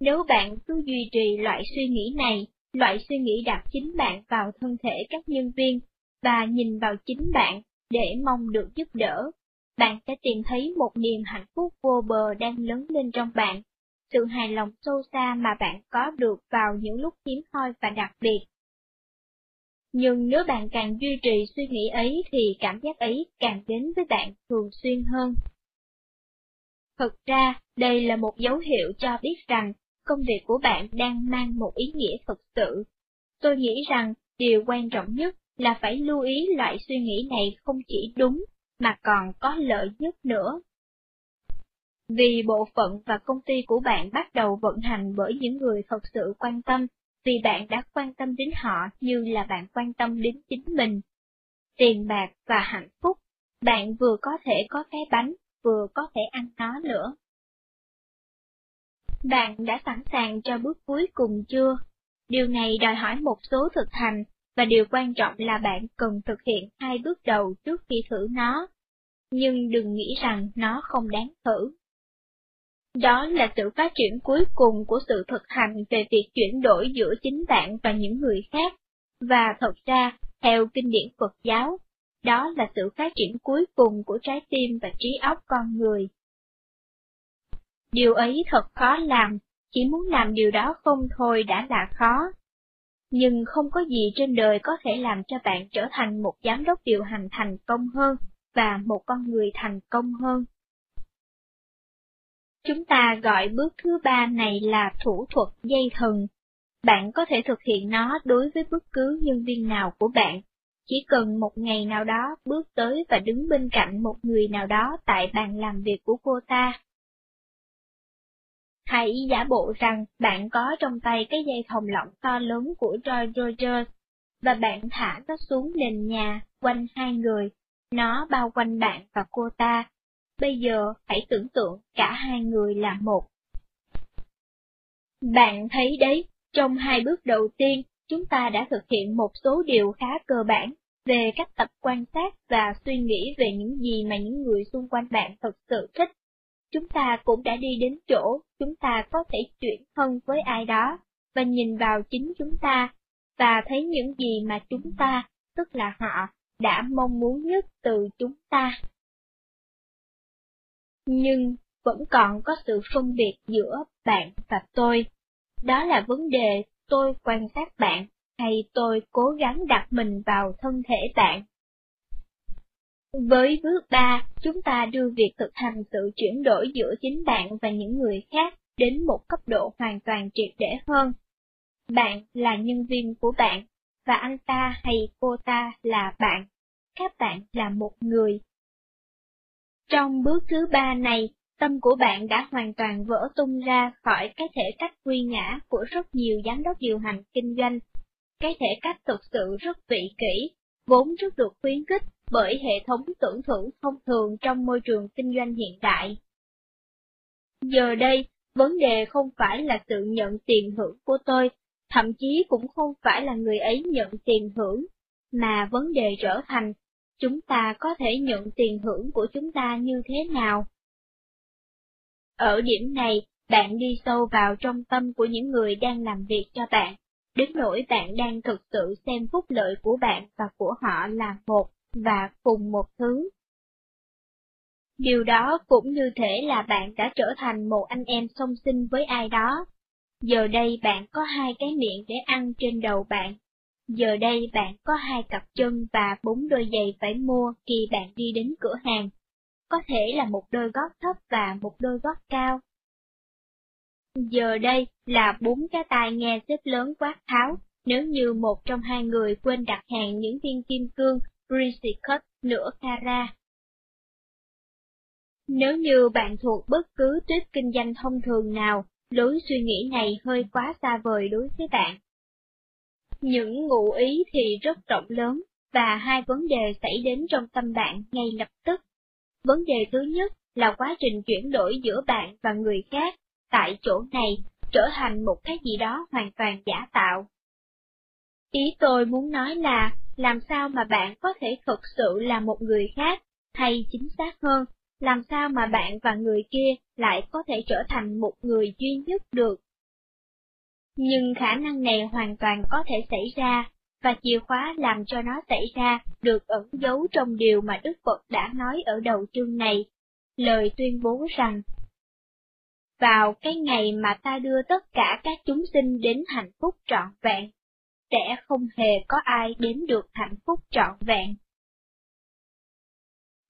Nếu bạn cứ duy trì loại suy nghĩ này, loại suy nghĩ đặt chính bạn vào thân thể các nhân viên, và nhìn vào chính bạn để mong được giúp đỡ, bạn sẽ tìm thấy một niềm hạnh phúc vô bờ đang lớn lên trong bạn, sự hài lòng sâu xa mà bạn có được vào những lúc hiếm hoi và đặc biệt. Nhưng nếu bạn càng duy trì suy nghĩ ấy thì cảm giác ấy càng đến với bạn thường xuyên hơn. Thực ra, đây là một dấu hiệu cho biết rằng công việc của bạn đang mang một ý nghĩa thực sự. Tôi nghĩ rằng điều quan trọng nhất là phải lưu ý loại suy nghĩ này không chỉ đúng, mà còn có lợi nhất nữa. Vì bộ phận và công ty của bạn bắt đầu vận hành bởi những người thật sự quan tâm, vì bạn đã quan tâm đến họ như là bạn quan tâm đến chính mình. Tiền bạc và hạnh phúc, bạn vừa có thể có cái bánh, vừa có thể ăn nó nữa. Bạn đã sẵn sàng cho bước cuối cùng chưa? Điều này đòi hỏi một số thực hành, và điều quan trọng là bạn cần thực hiện hai bước đầu trước khi thử nó. Nhưng đừng nghĩ rằng nó không đáng thử. Đó là sự phát triển cuối cùng của sự thực hành về việc chuyển đổi giữa chính bạn và những người khác, và thật ra, theo kinh điển Phật giáo, đó là sự phát triển cuối cùng của trái tim và trí óc con người. Điều ấy thật khó làm, chỉ muốn làm điều đó không thôi đã là khó. Nhưng không có gì trên đời có thể làm cho bạn trở thành một giám đốc điều hành thành công hơn và một con người thành công hơn. Chúng ta gọi bước thứ ba này là thủ thuật dây thần. Bạn có thể thực hiện nó đối với bất cứ nhân viên nào của bạn. Chỉ cần một ngày nào đó bước tới và đứng bên cạnh một người nào đó tại bàn làm việc của cô ta. Hãy giả bộ rằng bạn có trong tay cái dây thòng lọng to lớn của Roy Rogers, và bạn thả nó xuống nền nhà, quanh hai người, nó bao quanh bạn và cô ta. Bây giờ hãy tưởng tượng cả hai người là một. Bạn thấy đấy, trong hai bước đầu tiên, chúng ta đã thực hiện một số điều khá cơ bản về cách tập quan sát và suy nghĩ về những gì mà những người xung quanh bạn thực sự thích chúng ta cũng đã đi đến chỗ chúng ta có thể chuyển thân với ai đó, và nhìn vào chính chúng ta, và thấy những gì mà chúng ta, tức là họ, đã mong muốn nhất từ chúng ta. Nhưng, vẫn còn có sự phân biệt giữa bạn và tôi. Đó là vấn đề tôi quan sát bạn, hay tôi cố gắng đặt mình vào thân thể bạn. Với bước 3, chúng ta đưa việc thực hành sự chuyển đổi giữa chính bạn và những người khác đến một cấp độ hoàn toàn triệt để hơn. Bạn là nhân viên của bạn, và anh ta hay cô ta là bạn. Các bạn là một người. Trong bước thứ ba này, tâm của bạn đã hoàn toàn vỡ tung ra khỏi cái thể cách quy ngã của rất nhiều giám đốc điều hành kinh doanh. Cái thể cách thực sự rất vị kỷ, vốn rất được khuyến khích bởi hệ thống tưởng thưởng thông thường trong môi trường kinh doanh hiện đại. Giờ đây, vấn đề không phải là sự nhận tiền thưởng của tôi, thậm chí cũng không phải là người ấy nhận tiền thưởng, mà vấn đề trở thành, chúng ta có thể nhận tiền thưởng của chúng ta như thế nào? Ở điểm này, bạn đi sâu vào trong tâm của những người đang làm việc cho bạn, đến nỗi bạn đang thực sự xem phúc lợi của bạn và của họ là một và cùng một thứ. Điều đó cũng như thể là bạn đã trở thành một anh em song sinh với ai đó. Giờ đây bạn có hai cái miệng để ăn trên đầu bạn. Giờ đây bạn có hai cặp chân và bốn đôi giày phải mua khi bạn đi đến cửa hàng. Có thể là một đôi gót thấp và một đôi gót cao. Giờ đây là bốn cái tai nghe xếp lớn quát tháo, nếu như một trong hai người quên đặt hàng những viên kim cương Cut nửa cara. Nếu như bạn thuộc bất cứ tuyết kinh doanh thông thường nào, lối suy nghĩ này hơi quá xa vời đối với bạn. Những ngụ ý thì rất rộng lớn, và hai vấn đề xảy đến trong tâm bạn ngay lập tức. Vấn đề thứ nhất là quá trình chuyển đổi giữa bạn và người khác, tại chỗ này, trở thành một cái gì đó hoàn toàn giả tạo. Ý tôi muốn nói là, làm sao mà bạn có thể thực sự là một người khác, hay chính xác hơn, làm sao mà bạn và người kia lại có thể trở thành một người duy nhất được. Nhưng khả năng này hoàn toàn có thể xảy ra, và chìa khóa làm cho nó xảy ra được ẩn giấu trong điều mà Đức Phật đã nói ở đầu chương này, lời tuyên bố rằng Vào cái ngày mà ta đưa tất cả các chúng sinh đến hạnh phúc trọn vẹn, sẽ không hề có ai đến được hạnh phúc trọn vẹn.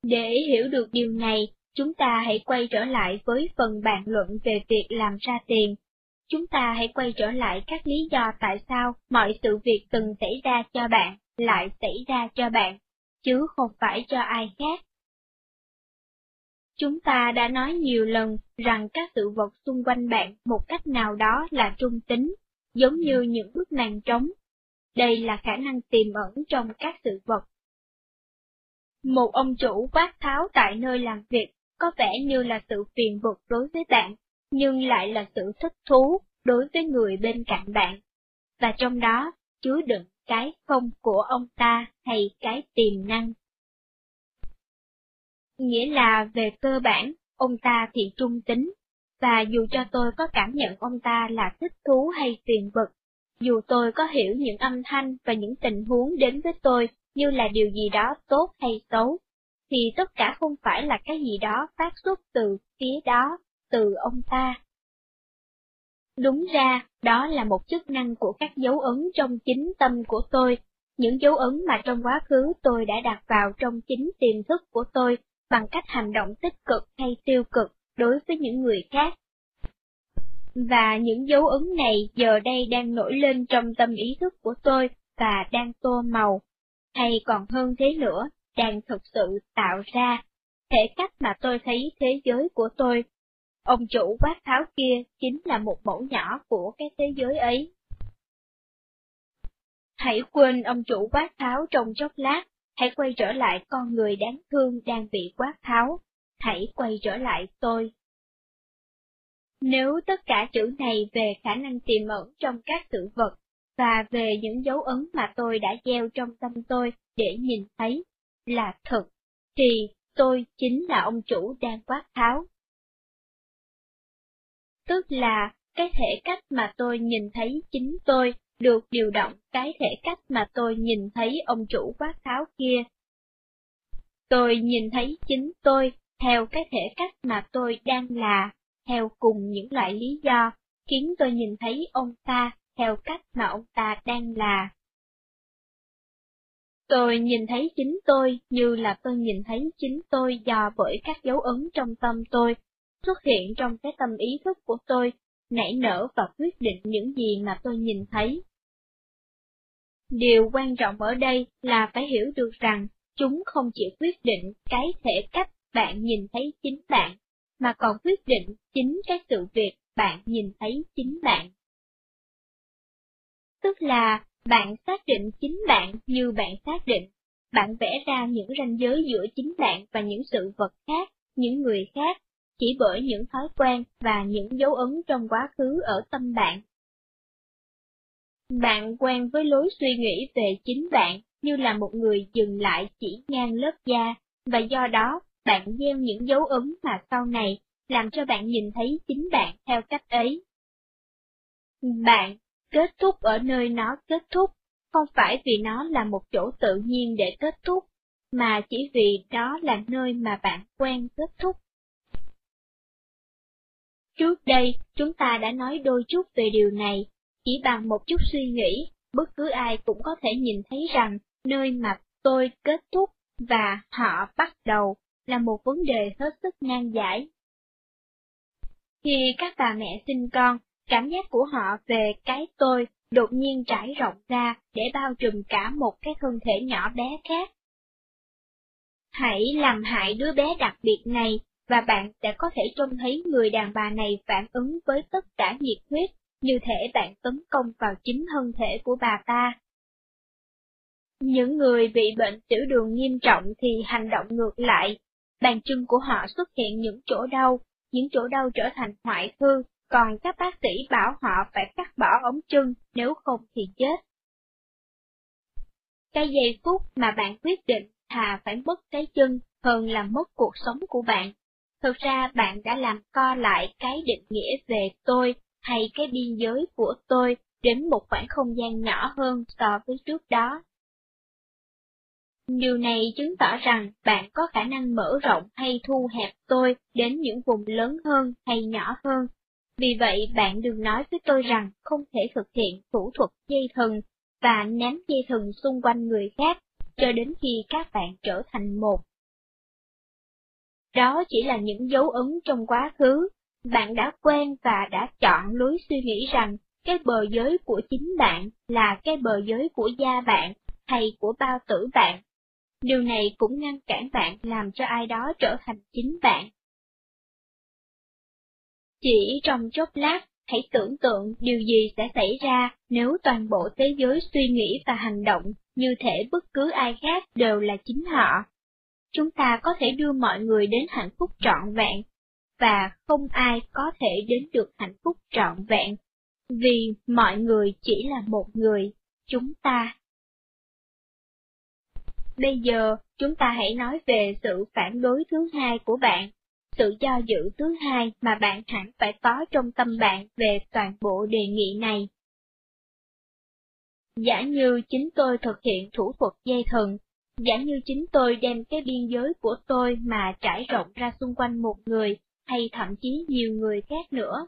Để hiểu được điều này, chúng ta hãy quay trở lại với phần bàn luận về việc làm ra tiền. Chúng ta hãy quay trở lại các lý do tại sao mọi sự việc từng xảy ra cho bạn lại xảy ra cho bạn, chứ không phải cho ai khác. Chúng ta đã nói nhiều lần rằng các sự vật xung quanh bạn một cách nào đó là trung tính, giống như những bức màn trống đây là khả năng tiềm ẩn trong các sự vật. Một ông chủ quát tháo tại nơi làm việc, có vẻ như là sự phiền vực đối với bạn, nhưng lại là sự thích thú đối với người bên cạnh bạn. Và trong đó, chứa đựng cái không của ông ta hay cái tiềm năng. Nghĩa là về cơ bản, ông ta thì trung tính, và dù cho tôi có cảm nhận ông ta là thích thú hay phiền bực, dù tôi có hiểu những âm thanh và những tình huống đến với tôi như là điều gì đó tốt hay xấu, thì tất cả không phải là cái gì đó phát xuất từ phía đó, từ ông ta. Đúng ra, đó là một chức năng của các dấu ấn trong chính tâm của tôi, những dấu ấn mà trong quá khứ tôi đã đặt vào trong chính tiềm thức của tôi bằng cách hành động tích cực hay tiêu cực đối với những người khác. Và những dấu ấn này giờ đây đang nổi lên trong tâm ý thức của tôi và đang tô màu, hay còn hơn thế nữa, đang thực sự tạo ra thể cách mà tôi thấy thế giới của tôi. Ông chủ quát tháo kia chính là một mẫu nhỏ của cái thế giới ấy. Hãy quên ông chủ quát tháo trong chốc lát, hãy quay trở lại con người đáng thương đang bị quát tháo, hãy quay trở lại tôi. Nếu tất cả chữ này về khả năng tiềm ẩn trong các sự vật, và về những dấu ấn mà tôi đã gieo trong tâm tôi để nhìn thấy, là thật, thì tôi chính là ông chủ đang quát tháo. Tức là, cái thể cách mà tôi nhìn thấy chính tôi được điều động cái thể cách mà tôi nhìn thấy ông chủ quát tháo kia. Tôi nhìn thấy chính tôi theo cái thể cách mà tôi đang là, theo cùng những loại lý do, khiến tôi nhìn thấy ông ta theo cách mà ông ta đang là. Tôi nhìn thấy chính tôi như là tôi nhìn thấy chính tôi do bởi các dấu ấn trong tâm tôi, xuất hiện trong cái tâm ý thức của tôi, nảy nở và quyết định những gì mà tôi nhìn thấy. Điều quan trọng ở đây là phải hiểu được rằng chúng không chỉ quyết định cái thể cách bạn nhìn thấy chính bạn, mà còn quyết định chính các sự việc bạn nhìn thấy chính bạn. Tức là, bạn xác định chính bạn như bạn xác định, bạn vẽ ra những ranh giới giữa chính bạn và những sự vật khác, những người khác, chỉ bởi những thói quen và những dấu ấn trong quá khứ ở tâm bạn. Bạn quen với lối suy nghĩ về chính bạn như là một người dừng lại chỉ ngang lớp da, và do đó bạn gieo những dấu ấn mà sau này làm cho bạn nhìn thấy chính bạn theo cách ấy. Bạn kết thúc ở nơi nó kết thúc, không phải vì nó là một chỗ tự nhiên để kết thúc, mà chỉ vì đó là nơi mà bạn quen kết thúc. Trước đây, chúng ta đã nói đôi chút về điều này, chỉ bằng một chút suy nghĩ, bất cứ ai cũng có thể nhìn thấy rằng nơi mà tôi kết thúc và họ bắt đầu là một vấn đề hết sức nan giải. Khi các bà mẹ sinh con, cảm giác của họ về cái tôi đột nhiên trải rộng ra để bao trùm cả một cái thân thể nhỏ bé khác. Hãy làm hại đứa bé đặc biệt này, và bạn sẽ có thể trông thấy người đàn bà này phản ứng với tất cả nhiệt huyết, như thể bạn tấn công vào chính thân thể của bà ta. Những người bị bệnh tiểu đường nghiêm trọng thì hành động ngược lại, bàn chân của họ xuất hiện những chỗ đau, những chỗ đau trở thành hoại thư, còn các bác sĩ bảo họ phải cắt bỏ ống chân, nếu không thì chết. Cái giây phút mà bạn quyết định thà phải mất cái chân hơn là mất cuộc sống của bạn. Thực ra bạn đã làm co lại cái định nghĩa về tôi hay cái biên giới của tôi đến một khoảng không gian nhỏ hơn so với trước đó. Điều này chứng tỏ rằng bạn có khả năng mở rộng hay thu hẹp tôi đến những vùng lớn hơn hay nhỏ hơn. Vì vậy bạn đừng nói với tôi rằng không thể thực hiện thủ thuật dây thần và ném dây thần xung quanh người khác cho đến khi các bạn trở thành một. Đó chỉ là những dấu ấn trong quá khứ, bạn đã quen và đã chọn lối suy nghĩ rằng cái bờ giới của chính bạn là cái bờ giới của gia bạn hay của bao tử bạn Điều này cũng ngăn cản bạn làm cho ai đó trở thành chính bạn. Chỉ trong chốc lát, hãy tưởng tượng điều gì sẽ xảy ra nếu toàn bộ thế giới suy nghĩ và hành động như thể bất cứ ai khác đều là chính họ. chúng ta có thể đưa mọi người đến hạnh phúc trọn vẹn, và không ai có thể đến được hạnh phúc trọn vẹn, vì mọi người chỉ là một người, chúng ta. Bây giờ, chúng ta hãy nói về sự phản đối thứ hai của bạn, sự do dự thứ hai mà bạn hẳn phải có trong tâm bạn về toàn bộ đề nghị này. Giả như chính tôi thực hiện thủ thuật dây thần, giả như chính tôi đem cái biên giới của tôi mà trải rộng ra xung quanh một người, hay thậm chí nhiều người khác nữa.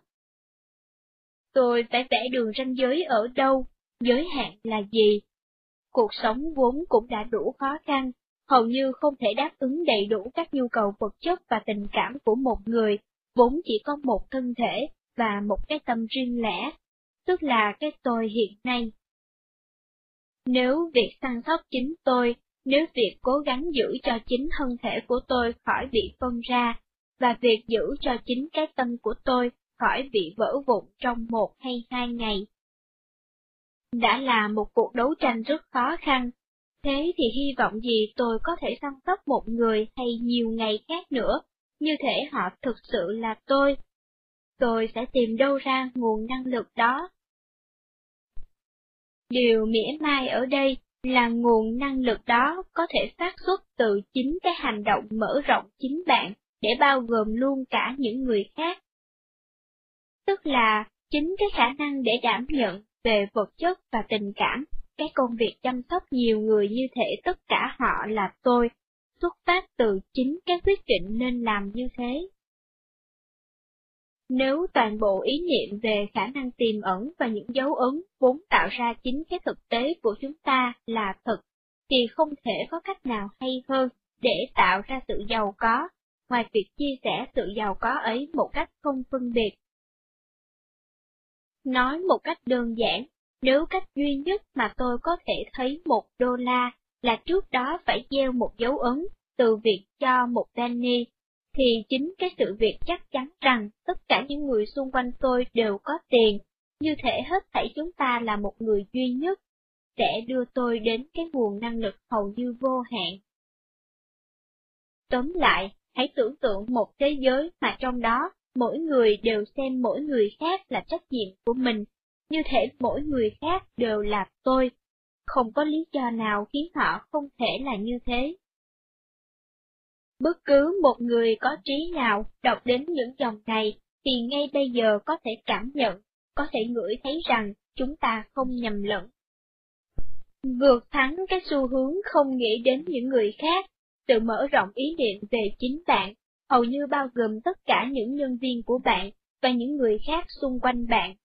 Tôi phải vẽ đường ranh giới ở đâu, giới hạn là gì? Cuộc sống vốn cũng đã đủ khó khăn, hầu như không thể đáp ứng đầy đủ các nhu cầu vật chất và tình cảm của một người, vốn chỉ có một thân thể và một cái tâm riêng lẻ, tức là cái tôi hiện nay. Nếu việc săn sóc chính tôi, nếu việc cố gắng giữ cho chính thân thể của tôi khỏi bị phân ra, và việc giữ cho chính cái tâm của tôi khỏi bị vỡ vụn trong một hay hai ngày. Đã là một cuộc đấu tranh rất khó khăn, thế thì hy vọng gì tôi có thể săn sóc một người hay nhiều ngày khác nữa, như thể họ thực sự là tôi. Tôi sẽ tìm đâu ra nguồn năng lực đó. Điều mỉa mai ở đây là nguồn năng lực đó có thể phát xuất từ chính cái hành động mở rộng chính bạn để bao gồm luôn cả những người khác. Tức là chính cái khả năng để đảm nhận về vật chất và tình cảm, cái công việc chăm sóc nhiều người như thể tất cả họ là tôi, xuất phát từ chính cái quyết định nên làm như thế. Nếu toàn bộ ý niệm về khả năng tiềm ẩn và những dấu ấn vốn tạo ra chính cái thực tế của chúng ta là thật, thì không thể có cách nào hay hơn để tạo ra sự giàu có, ngoài việc chia sẻ sự giàu có ấy một cách không phân biệt. Nói một cách đơn giản, nếu cách duy nhất mà tôi có thể thấy một đô la là trước đó phải gieo một dấu ấn từ việc cho một penny thì chính cái sự việc chắc chắn rằng tất cả những người xung quanh tôi đều có tiền, như thể hết thảy chúng ta là một người duy nhất, sẽ đưa tôi đến cái nguồn năng lực hầu như vô hạn. Tóm lại, hãy tưởng tượng một thế giới mà trong đó mỗi người đều xem mỗi người khác là trách nhiệm của mình, như thể mỗi người khác đều là tôi, không có lý do nào khiến họ không thể là như thế. Bất cứ một người có trí nào đọc đến những dòng này thì ngay bây giờ có thể cảm nhận, có thể ngửi thấy rằng chúng ta không nhầm lẫn. Vượt thắng cái xu hướng không nghĩ đến những người khác, tự mở rộng ý niệm về chính bạn, hầu như bao gồm tất cả những nhân viên của bạn và những người khác xung quanh bạn.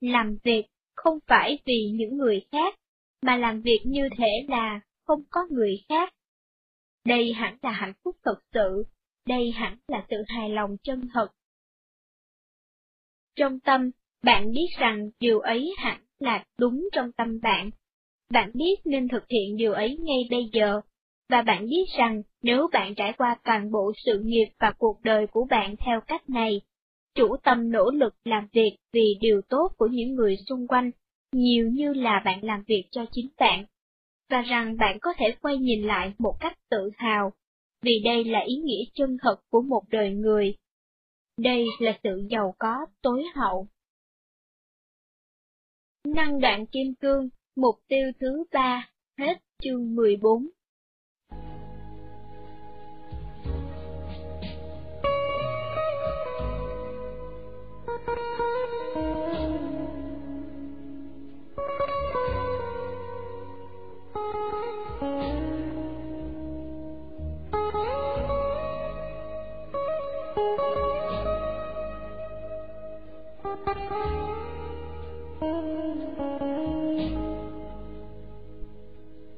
Làm việc không phải vì những người khác, mà làm việc như thể là không có người khác. Đây hẳn là hạnh phúc thật sự, đây hẳn là sự hài lòng chân thật. Trong tâm, bạn biết rằng điều ấy hẳn là đúng trong tâm bạn. Bạn biết nên thực hiện điều ấy ngay bây giờ, và bạn biết rằng nếu bạn trải qua toàn bộ sự nghiệp và cuộc đời của bạn theo cách này, chủ tâm nỗ lực làm việc vì điều tốt của những người xung quanh, nhiều như là bạn làm việc cho chính bạn, và rằng bạn có thể quay nhìn lại một cách tự hào, vì đây là ý nghĩa chân thật của một đời người. Đây là sự giàu có tối hậu. Năng đoạn kim cương, mục tiêu thứ ba, hết chương 14.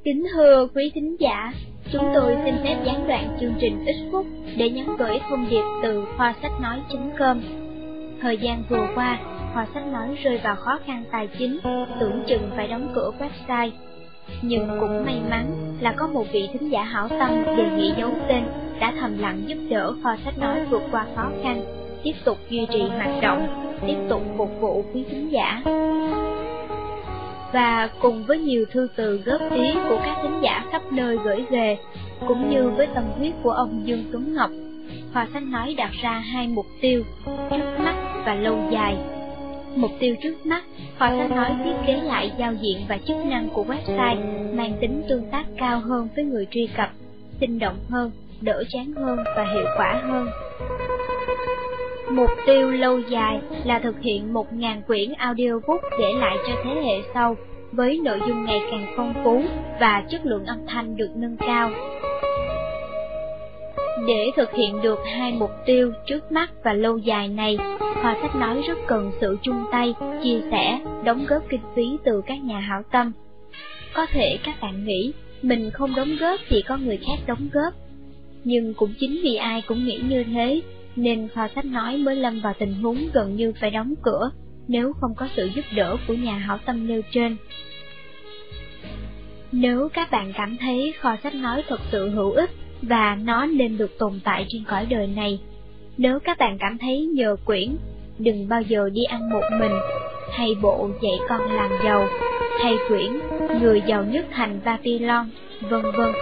Kính thưa quý thính giả, chúng tôi xin phép gián đoạn chương trình ít phút để nhắn gửi thông điệp từ khoa sách nói.com. Thời gian vừa qua, khoa sách nói rơi vào khó khăn tài chính, tưởng chừng phải đóng cửa website. Nhưng cũng may mắn là có một vị thính giả hảo tâm đề nghị giấu tên đã thầm lặng giúp đỡ kho sách nói vượt qua khó khăn, tiếp tục duy trì hoạt động, tiếp tục phục vụ quý thính giả và cùng với nhiều thư từ góp ý của các thính giả khắp nơi gửi về, cũng như với tâm huyết của ông Dương Tuấn Ngọc, Hòa Thanh nói đặt ra hai mục tiêu, trước mắt và lâu dài. Mục tiêu trước mắt, Hòa Thanh nói thiết kế lại giao diện và chức năng của website mang tính tương tác cao hơn với người truy cập, sinh động hơn, đỡ chán hơn và hiệu quả hơn. Mục tiêu lâu dài là thực hiện 1.000 quyển audiobook để lại cho thế hệ sau, với nội dung ngày càng phong phú và chất lượng âm thanh được nâng cao. Để thực hiện được hai mục tiêu trước mắt và lâu dài này, Hòa Sách Nói rất cần sự chung tay, chia sẻ, đóng góp kinh phí từ các nhà hảo tâm. Có thể các bạn nghĩ, mình không đóng góp thì có người khác đóng góp. Nhưng cũng chính vì ai cũng nghĩ như thế, nên kho sách nói mới lâm vào tình huống gần như phải đóng cửa, nếu không có sự giúp đỡ của nhà hảo tâm nêu trên. Nếu các bạn cảm thấy kho sách nói thật sự hữu ích và nó nên được tồn tại trên cõi đời này, nếu các bạn cảm thấy nhờ quyển, đừng bao giờ đi ăn một mình, hay bộ dạy con làm giàu, hay quyển Người giàu nhất thành Babylon, vân vân,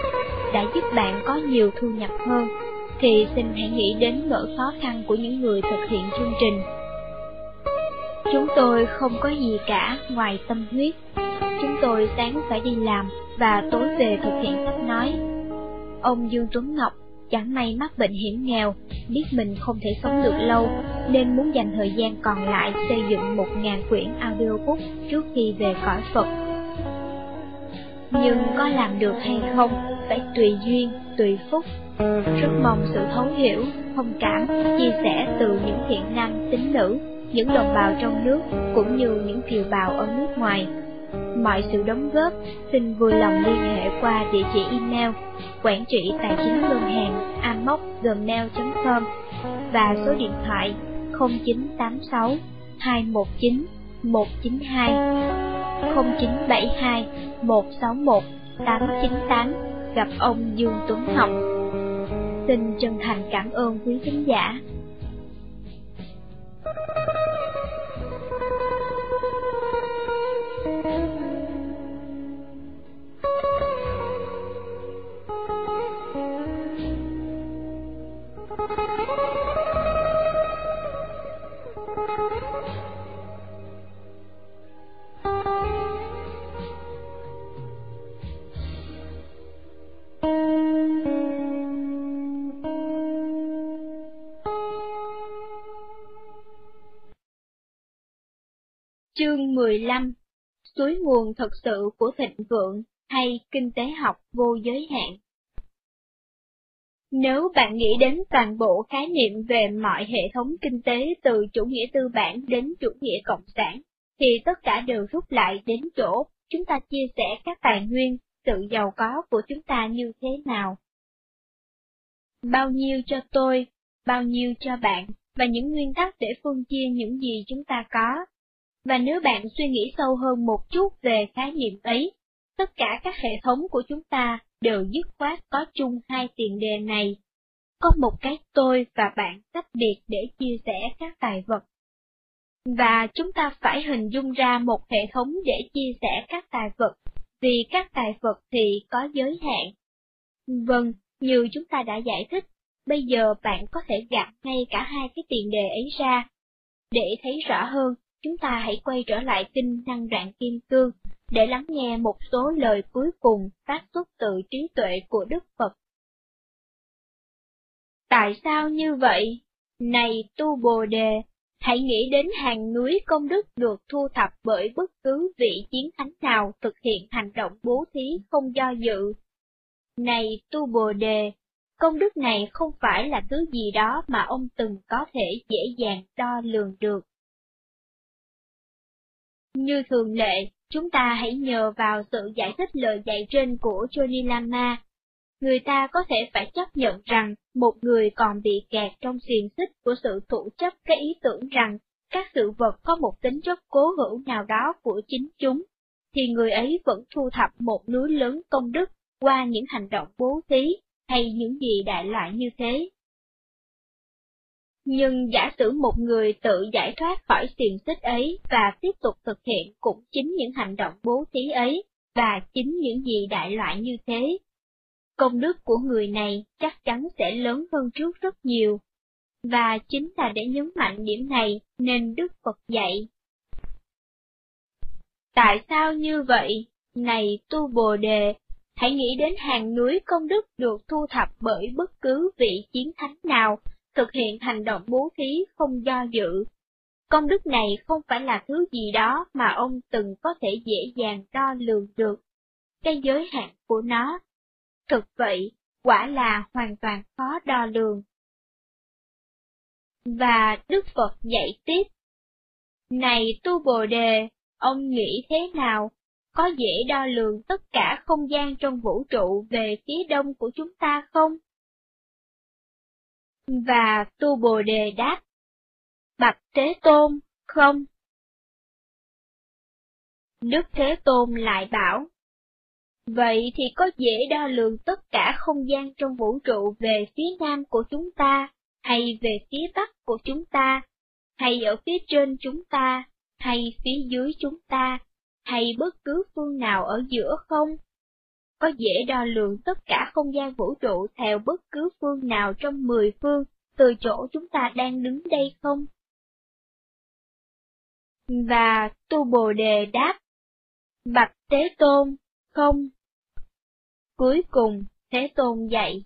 đã giúp bạn có nhiều thu nhập hơn thì xin hãy nghĩ đến nỗi khó khăn của những người thực hiện chương trình. Chúng tôi không có gì cả ngoài tâm huyết. Chúng tôi sáng phải đi làm và tối về thực hiện sách nói. Ông Dương Tuấn Ngọc chẳng may mắc bệnh hiểm nghèo, biết mình không thể sống được lâu, nên muốn dành thời gian còn lại xây dựng một ngàn quyển audiobook trước khi về cõi Phật. Nhưng có làm được hay không, phải tùy duyên, tùy phúc rất mong sự thấu hiểu, thông cảm, chia sẻ từ những thiện nam, tín nữ, những đồng bào trong nước cũng như những kiều bào ở nước ngoài. Mọi sự đóng góp xin vui lòng liên hệ qua địa chỉ email quản trị tài chính ngân hàng amoc.gmail.com và số điện thoại 0986 219 192 0972 161 898 gặp ông Dương Tuấn Học. Xin chân thành cảm ơn quý khán giả. Chương 15 Suối nguồn thật sự của thịnh vượng hay kinh tế học vô giới hạn Nếu bạn nghĩ đến toàn bộ khái niệm về mọi hệ thống kinh tế từ chủ nghĩa tư bản đến chủ nghĩa cộng sản, thì tất cả đều rút lại đến chỗ chúng ta chia sẻ các tài nguyên, sự giàu có của chúng ta như thế nào. Bao nhiêu cho tôi, bao nhiêu cho bạn, và những nguyên tắc để phân chia những gì chúng ta có và nếu bạn suy nghĩ sâu hơn một chút về khái niệm ấy, tất cả các hệ thống của chúng ta đều dứt khoát có chung hai tiền đề này. Có một cái tôi và bạn tách biệt để chia sẻ các tài vật. Và chúng ta phải hình dung ra một hệ thống để chia sẻ các tài vật, vì các tài vật thì có giới hạn. Vâng, như chúng ta đã giải thích, bây giờ bạn có thể gạt ngay cả hai cái tiền đề ấy ra. Để thấy rõ hơn, chúng ta hãy quay trở lại kinh năng đoạn kim cương để lắng nghe một số lời cuối cùng phát xuất từ trí tuệ của Đức Phật. Tại sao như vậy? Này tu Bồ Đề, hãy nghĩ đến hàng núi công đức được thu thập bởi bất cứ vị chiến thánh nào thực hiện hành động bố thí không do dự. Này tu Bồ Đề, công đức này không phải là thứ gì đó mà ông từng có thể dễ dàng đo lường được. Như thường lệ, chúng ta hãy nhờ vào sự giải thích lời dạy trên của Johnny Lama. Người ta có thể phải chấp nhận rằng một người còn bị kẹt trong xiềng xích của sự thủ chấp cái ý tưởng rằng các sự vật có một tính chất cố hữu nào đó của chính chúng, thì người ấy vẫn thu thập một núi lớn công đức qua những hành động bố thí hay những gì đại loại như thế. Nhưng giả sử một người tự giải thoát khỏi xiềng xích ấy và tiếp tục thực hiện cũng chính những hành động bố thí ấy, và chính những gì đại loại như thế. Công đức của người này chắc chắn sẽ lớn hơn trước rất nhiều. Và chính là để nhấn mạnh điểm này nên Đức Phật dạy. Tại sao như vậy? Này tu Bồ Đề, hãy nghĩ đến hàng núi công đức được thu thập bởi bất cứ vị chiến thánh nào thực hiện hành động bố thí không do dự. Công đức này không phải là thứ gì đó mà ông từng có thể dễ dàng đo lường được. Cái giới hạn của nó. Thực vậy, quả là hoàn toàn khó đo lường. Và Đức Phật dạy tiếp. Này tu Bồ Đề, ông nghĩ thế nào? Có dễ đo lường tất cả không gian trong vũ trụ về phía đông của chúng ta không? Và tu Bồ Đề đáp. Bạch Thế Tôn, không. Đức Thế Tôn lại bảo. Vậy thì có dễ đo lường tất cả không gian trong vũ trụ về phía nam của chúng ta, hay về phía bắc của chúng ta, hay ở phía trên chúng ta, hay phía dưới chúng ta, hay bất cứ phương nào ở giữa không? Có dễ đo lường tất cả không gian vũ trụ theo bất cứ phương nào trong mười phương từ chỗ chúng ta đang đứng đây không? Và Tu Bồ Đề đáp, Bạch thế Tôn, không. Cuối cùng, Thế Tôn dạy.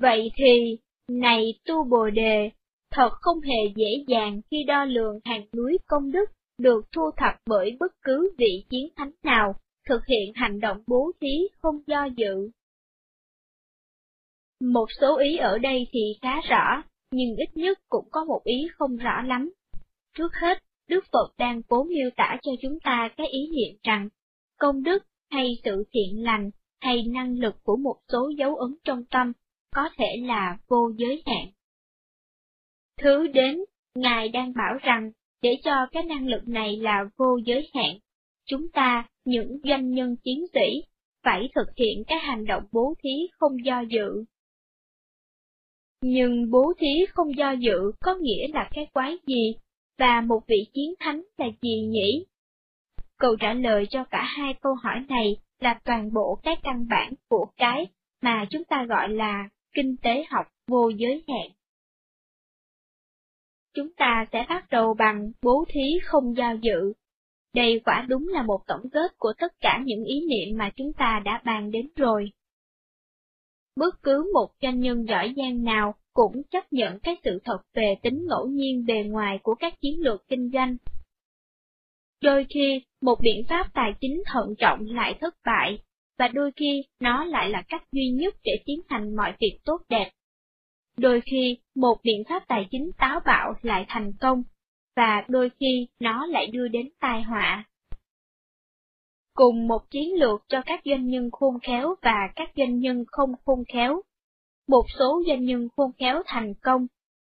Vậy thì, này Tu Bồ Đề, thật không hề dễ dàng khi đo lường hàng núi công đức được thu thập bởi bất cứ vị chiến thánh nào thực hiện hành động bố thí không do dự. Một số ý ở đây thì khá rõ, nhưng ít nhất cũng có một ý không rõ lắm. Trước hết, Đức Phật đang cố miêu tả cho chúng ta cái ý niệm rằng, công đức hay sự thiện lành hay năng lực của một số dấu ấn trong tâm có thể là vô giới hạn. Thứ đến, Ngài đang bảo rằng, để cho cái năng lực này là vô giới hạn, chúng ta, những doanh nhân chiến sĩ, phải thực hiện các hành động bố thí không do dự. Nhưng bố thí không do dự có nghĩa là cái quái gì, và một vị chiến thánh là gì nhỉ? Câu trả lời cho cả hai câu hỏi này là toàn bộ cái căn bản của cái mà chúng ta gọi là kinh tế học vô giới hạn. Chúng ta sẽ bắt đầu bằng bố thí không do dự. Đây quả đúng là một tổng kết của tất cả những ý niệm mà chúng ta đã bàn đến rồi. Bất cứ một doanh nhân giỏi giang nào cũng chấp nhận cái sự thật về tính ngẫu nhiên bề ngoài của các chiến lược kinh doanh. Đôi khi, một biện pháp tài chính thận trọng lại thất bại, và đôi khi nó lại là cách duy nhất để tiến hành mọi việc tốt đẹp. Đôi khi, một biện pháp tài chính táo bạo lại thành công, và đôi khi nó lại đưa đến tai họa. Cùng một chiến lược cho các doanh nhân khôn khéo và các doanh nhân không khôn khéo, một số doanh nhân khôn khéo thành công,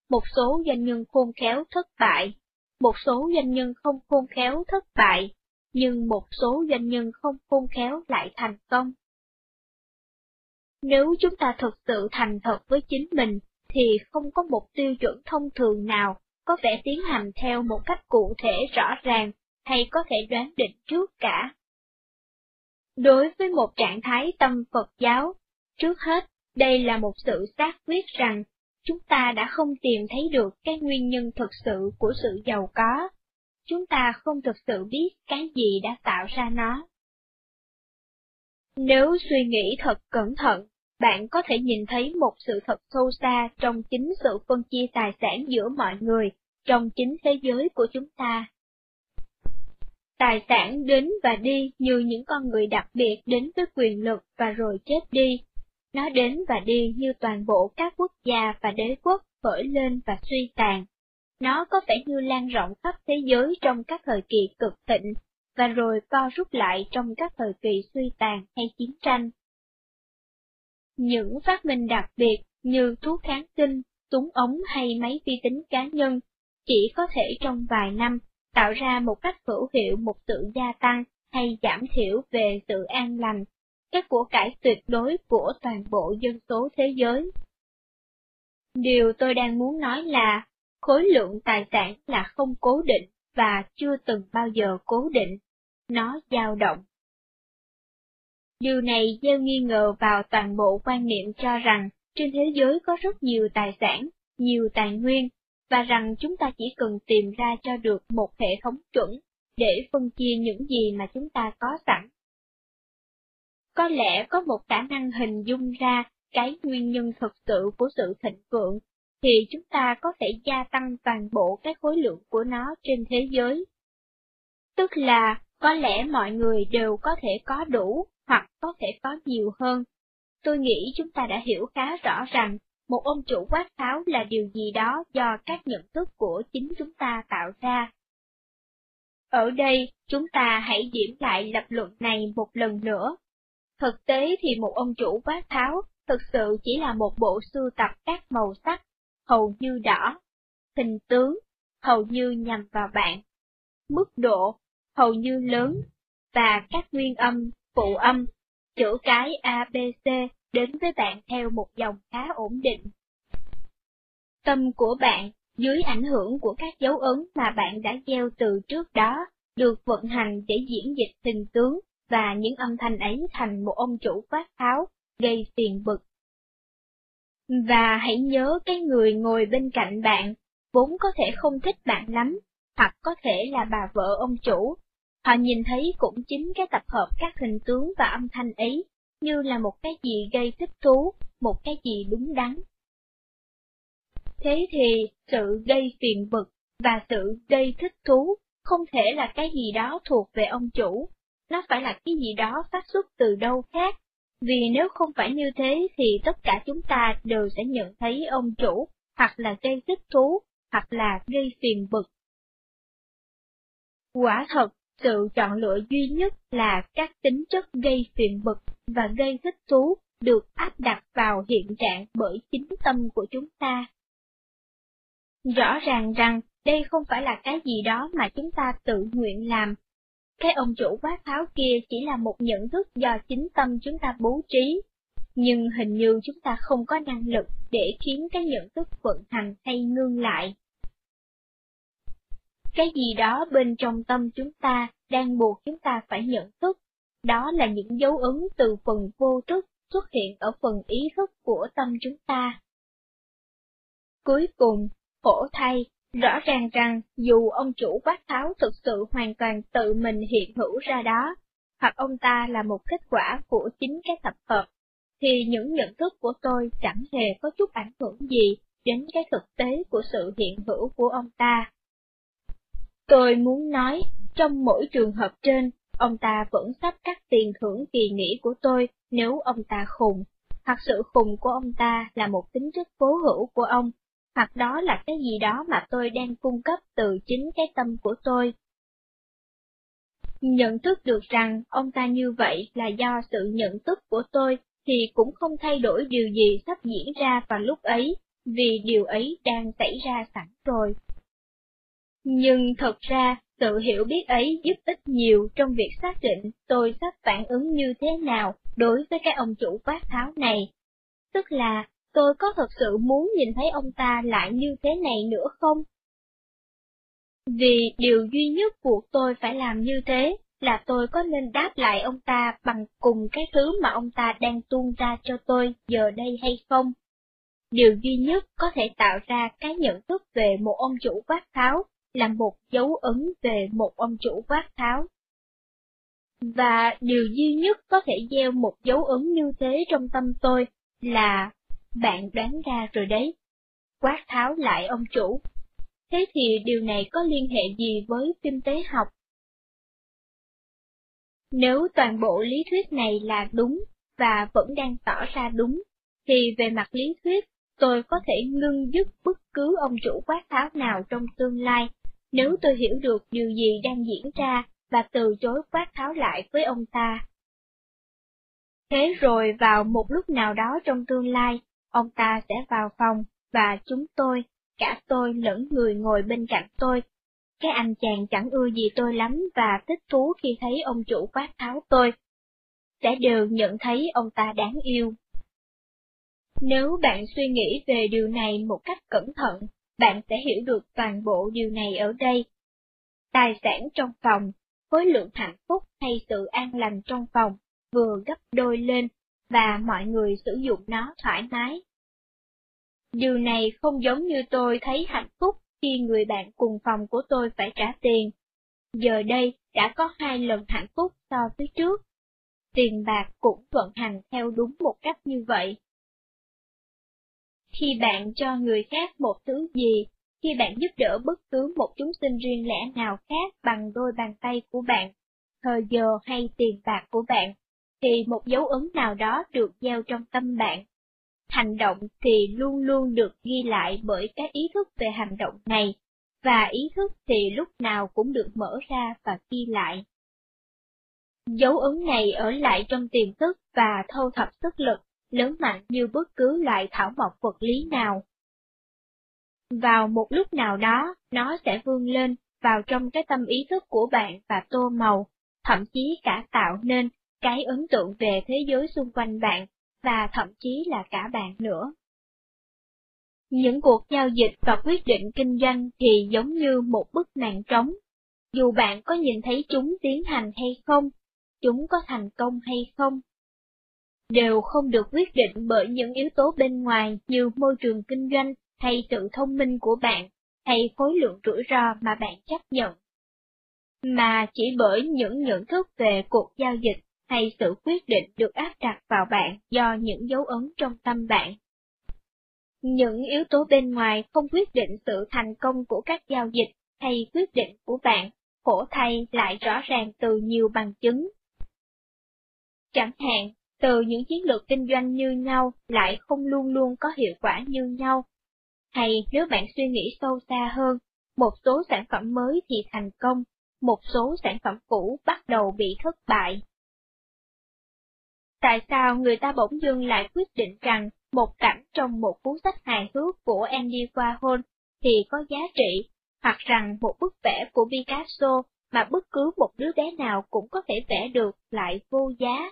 một số doanh nhân khôn khéo thất bại, một số doanh nhân không khôn khéo thất bại, nhưng một số doanh nhân không khôn khéo lại thành công. Nếu chúng ta thực sự thành thật với chính mình, thì không có một tiêu chuẩn thông thường nào có vẻ tiến hành theo một cách cụ thể rõ ràng hay có thể đoán định trước cả. Đối với một trạng thái tâm Phật giáo, trước hết đây là một sự xác quyết rằng, chúng ta đã không tìm thấy được cái nguyên nhân thực sự của sự giàu có. Chúng ta không thực sự biết cái gì đã tạo ra nó. Nếu suy nghĩ thật cẩn thận, bạn có thể nhìn thấy một sự thật sâu xa trong chính sự phân chia tài sản giữa mọi người, trong chính thế giới của chúng ta. Tài sản đến và đi như những con người đặc biệt đến với quyền lực và rồi chết đi, nó đến và đi như toàn bộ các quốc gia và đế quốc khởi lên và suy tàn. Nó có vẻ như lan rộng khắp thế giới trong các thời kỳ cực thịnh, và rồi co rút lại trong các thời kỳ suy tàn hay chiến tranh. Những phát minh đặc biệt như thuốc kháng sinh, súng ống hay máy vi tính cá nhân chỉ có thể trong vài năm tạo ra một cách hữu hiệu một sự gia tăng hay giảm thiểu về sự an lành các của cải tuyệt đối của toàn bộ dân số thế giới. Điều tôi đang muốn nói là, khối lượng tài sản là không cố định và chưa từng bao giờ cố định, nó dao động. Điều này gieo nghi ngờ vào toàn bộ quan niệm cho rằng trên thế giới có rất nhiều tài sản, nhiều tài nguyên, và rằng chúng ta chỉ cần tìm ra cho được một hệ thống chuẩn để phân chia những gì mà chúng ta có sẵn. Có lẽ có một khả năng hình dung ra cái nguyên nhân thực sự của sự thịnh vượng, thì chúng ta có thể gia tăng toàn bộ cái khối lượng của nó trên thế giới. Tức là, có lẽ mọi người đều có thể có đủ, hoặc có thể có nhiều hơn. Tôi nghĩ chúng ta đã hiểu khá rõ rằng, một ông chủ quát tháo là điều gì đó do các nhận thức của chính chúng ta tạo ra. Ở đây, chúng ta hãy điểm lại lập luận này một lần nữa. Thực tế thì một ông chủ quát tháo thực sự chỉ là một bộ sưu tập các màu sắc, hầu như đỏ, hình tướng, hầu như nhằm vào bạn, mức độ, hầu như lớn, và các nguyên âm, phụ âm, chữ cái ABC đến với bạn theo một dòng khá ổn định. Tâm của bạn, dưới ảnh hưởng của các dấu ấn mà bạn đã gieo từ trước đó, được vận hành để diễn dịch hình tướng và những âm thanh ấy thành một ông chủ quát tháo, gây phiền bực. Và hãy nhớ cái người ngồi bên cạnh bạn, vốn có thể không thích bạn lắm, hoặc có thể là bà vợ ông chủ. Họ nhìn thấy cũng chính cái tập hợp các hình tướng và âm thanh ấy, như là một cái gì gây thích thú, một cái gì đúng đắn. Thế thì, sự gây phiền bực và sự gây thích thú không thể là cái gì đó thuộc về ông chủ, nó phải là cái gì đó phát xuất từ đâu khác, vì nếu không phải như thế thì tất cả chúng ta đều sẽ nhận thấy ông chủ, hoặc là gây thích thú, hoặc là gây phiền bực. Quả thật, sự chọn lựa duy nhất là các tính chất gây phiền bực và gây thích thú được áp đặt vào hiện trạng bởi chính tâm của chúng ta. Rõ ràng rằng đây không phải là cái gì đó mà chúng ta tự nguyện làm. Cái ông chủ quát tháo kia chỉ là một nhận thức do chính tâm chúng ta bố trí, nhưng hình như chúng ta không có năng lực để khiến cái nhận thức vận hành hay ngưng lại. Cái gì đó bên trong tâm chúng ta đang buộc chúng ta phải nhận thức, đó là những dấu ấn từ phần vô thức xuất hiện ở phần ý thức của tâm chúng ta. Cuối cùng, khổ thay, rõ ràng rằng dù ông chủ quát tháo thực sự hoàn toàn tự mình hiện hữu ra đó, hoặc ông ta là một kết quả của chính cái tập hợp, thì những nhận thức của tôi chẳng hề có chút ảnh hưởng gì đến cái thực tế của sự hiện hữu của ông ta. Tôi muốn nói, trong mỗi trường hợp trên, ông ta vẫn sắp cắt tiền thưởng kỳ nghỉ của tôi nếu ông ta khùng, hoặc sự khùng của ông ta là một tính chất cố hữu của ông, hoặc đó là cái gì đó mà tôi đang cung cấp từ chính cái tâm của tôi. Nhận thức được rằng ông ta như vậy là do sự nhận thức của tôi thì cũng không thay đổi điều gì sắp diễn ra vào lúc ấy, vì điều ấy đang xảy ra sẵn rồi. Nhưng thật ra, sự hiểu biết ấy giúp ích nhiều trong việc xác định tôi sắp phản ứng như thế nào đối với cái ông chủ quát tháo này. Tức là, tôi có thật sự muốn nhìn thấy ông ta lại như thế này nữa không? Vì điều duy nhất buộc tôi phải làm như thế là tôi có nên đáp lại ông ta bằng cùng cái thứ mà ông ta đang tuôn ra cho tôi giờ đây hay không? Điều duy nhất có thể tạo ra cái nhận thức về một ông chủ quát tháo là một dấu ấn về một ông chủ quát tháo. Và điều duy nhất có thể gieo một dấu ấn như thế trong tâm tôi là, bạn đoán ra rồi đấy, quát tháo lại ông chủ. Thế thì điều này có liên hệ gì với kinh tế học? Nếu toàn bộ lý thuyết này là đúng, và vẫn đang tỏ ra đúng, thì về mặt lý thuyết, tôi có thể ngưng dứt bất cứ ông chủ quát tháo nào trong tương lai nếu tôi hiểu được điều gì đang diễn ra và từ chối quát tháo lại với ông ta. Thế rồi vào một lúc nào đó trong tương lai, ông ta sẽ vào phòng, và chúng tôi, cả tôi lẫn người ngồi bên cạnh tôi. Cái anh chàng chẳng ưa gì tôi lắm và thích thú khi thấy ông chủ quát tháo tôi. Sẽ đều nhận thấy ông ta đáng yêu. Nếu bạn suy nghĩ về điều này một cách cẩn thận, bạn sẽ hiểu được toàn bộ điều này ở đây. Tài sản trong phòng, khối lượng hạnh phúc hay sự an lành trong phòng vừa gấp đôi lên và mọi người sử dụng nó thoải mái. Điều này không giống như tôi thấy hạnh phúc khi người bạn cùng phòng của tôi phải trả tiền. Giờ đây đã có hai lần hạnh phúc so với trước. Tiền bạc cũng vận hành theo đúng một cách như vậy. Khi bạn cho người khác một thứ gì, khi bạn giúp đỡ bất cứ một chúng sinh riêng lẻ nào khác bằng đôi bàn tay của bạn, thời giờ hay tiền bạc của bạn, thì một dấu ấn nào đó được gieo trong tâm bạn. Hành động thì luôn luôn được ghi lại bởi cái ý thức về hành động này, và ý thức thì lúc nào cũng được mở ra và ghi lại. Dấu ấn này ở lại trong tiềm thức và thâu thập sức lực, lớn mạnh như bất cứ loại thảo mộc vật lý nào. Vào một lúc nào đó, nó sẽ vươn lên vào trong cái tâm ý thức của bạn và tô màu, thậm chí cả tạo nên cái ấn tượng về thế giới xung quanh bạn, và thậm chí là cả bạn nữa. Những cuộc giao dịch và quyết định kinh doanh thì giống như một bức màn trống. Dù bạn có nhìn thấy chúng tiến hành hay không, chúng có thành công hay không, đều không được quyết định bởi những yếu tố bên ngoài như môi trường kinh doanh hay sự thông minh của bạn, hay khối lượng rủi ro mà bạn chấp nhận. Mà chỉ bởi những nhận thức về cuộc giao dịch hay sự quyết định được áp đặt vào bạn do những dấu ấn trong tâm bạn. Những yếu tố bên ngoài không quyết định sự thành công của các giao dịch hay quyết định của bạn, khổ thay lại rõ ràng từ nhiều bằng chứng. Chẳng hạn, từ những chiến lược kinh doanh như nhau lại không luôn luôn có hiệu quả như nhau. Hay nếu bạn suy nghĩ sâu xa hơn, một số sản phẩm mới thì thành công, một số sản phẩm cũ bắt đầu bị thất bại. Tại sao người ta bỗng dưng lại quyết định rằng một cảnh trong một cuốn sách hài hước của Andy Warhol thì có giá trị, hoặc rằng một bức vẽ của Picasso mà bất cứ một đứa bé nào cũng có thể vẽ được lại vô giá?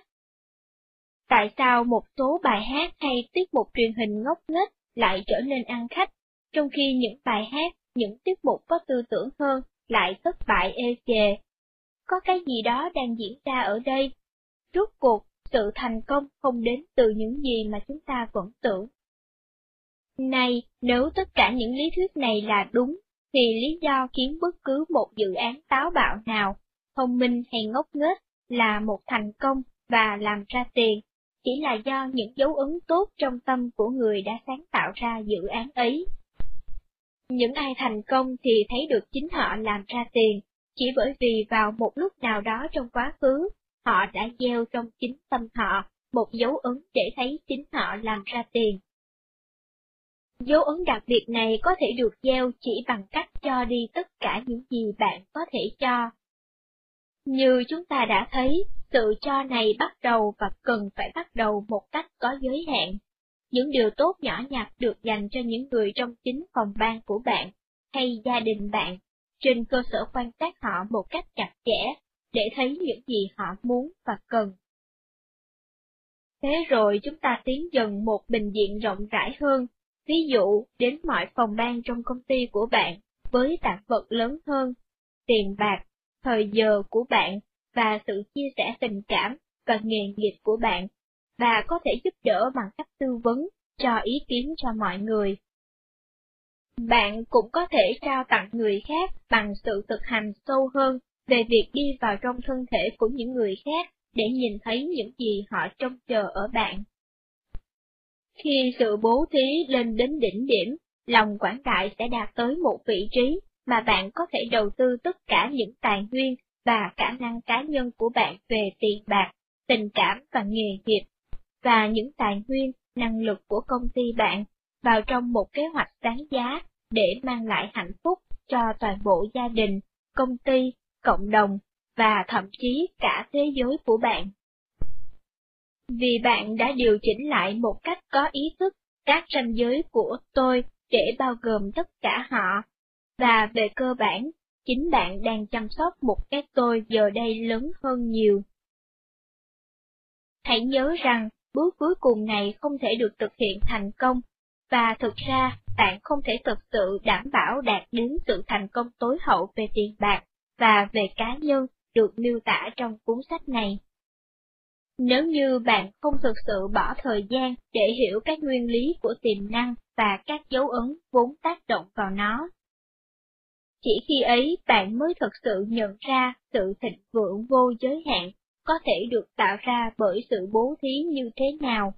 Tại sao một số bài hát hay tiết mục truyền hình ngốc nghếch lại trở nên ăn khách, trong khi những bài hát, những tiết mục có tư tưởng hơn lại thất bại ê chề? Có cái gì đó đang diễn ra ở đây? Rốt cuộc, sự thành công không đến từ những gì mà chúng ta vẫn tưởng. Này, nếu tất cả những lý thuyết này là đúng, thì lý do khiến bất cứ một dự án táo bạo nào, thông minh hay ngốc nghếch, là một thành công và làm ra tiền, chỉ là do những dấu ấn tốt trong tâm của người đã sáng tạo ra dự án ấy. Những ai thành công thì thấy được chính họ làm ra tiền, chỉ bởi vì vào một lúc nào đó trong quá khứ, họ đã gieo trong chính tâm họ một dấu ấn để thấy chính họ làm ra tiền. Dấu ấn đặc biệt này có thể được gieo chỉ bằng cách cho đi tất cả những gì bạn có thể cho. Như chúng ta đã thấy, sự cho này bắt đầu và cần phải bắt đầu một cách có giới hạn. Những điều tốt nhỏ nhặt được dành cho những người trong chính phòng ban của bạn, hay gia đình bạn, trên cơ sở quan sát họ một cách chặt chẽ để thấy những gì họ muốn và cần. Thế rồi chúng ta tiến dần một bình diện rộng rãi hơn, ví dụ đến mọi phòng ban trong công ty của bạn, với tạp vật lớn hơn, tiền bạc, thời giờ của bạn và sự chia sẻ tình cảm và nghề nghiệp của bạn, và có thể giúp đỡ bằng cách tư vấn, cho ý kiến cho mọi người. Bạn cũng có thể trao tặng người khác bằng sự thực hành sâu hơn về việc đi vào trong thân thể của những người khác để nhìn thấy những gì họ trông chờ ở bạn. Khi sự bố thí lên đến đỉnh điểm, lòng quảng đại sẽ đạt tới một vị trí mà bạn có thể đầu tư tất cả những tài nguyên và khả năng cá nhân của bạn về tiền bạc, tình cảm và nghề nghiệp, và những tài nguyên, năng lực của công ty bạn vào trong một kế hoạch đáng giá để mang lại hạnh phúc cho toàn bộ gia đình, công ty cộng đồng, và thậm chí cả thế giới của bạn. Vì bạn đã điều chỉnh lại một cách có ý thức các ranh giới của tôi để bao gồm tất cả họ, và về cơ bản, chính bạn đang chăm sóc một cái tôi giờ đây lớn hơn nhiều. Hãy nhớ rằng, bước cuối cùng này không thể được thực hiện thành công, và thực ra bạn không thể thực sự đảm bảo đạt đến sự thành công tối hậu về tiền bạc và về cá nhân được miêu tả trong cuốn sách này. Nếu như bạn không thực sự bỏ thời gian để hiểu các nguyên lý của tiềm năng và các dấu ấn vốn tác động vào nó, chỉ khi ấy bạn mới thực sự nhận ra sự thịnh vượng vô giới hạn có thể được tạo ra bởi sự bố thí như thế nào.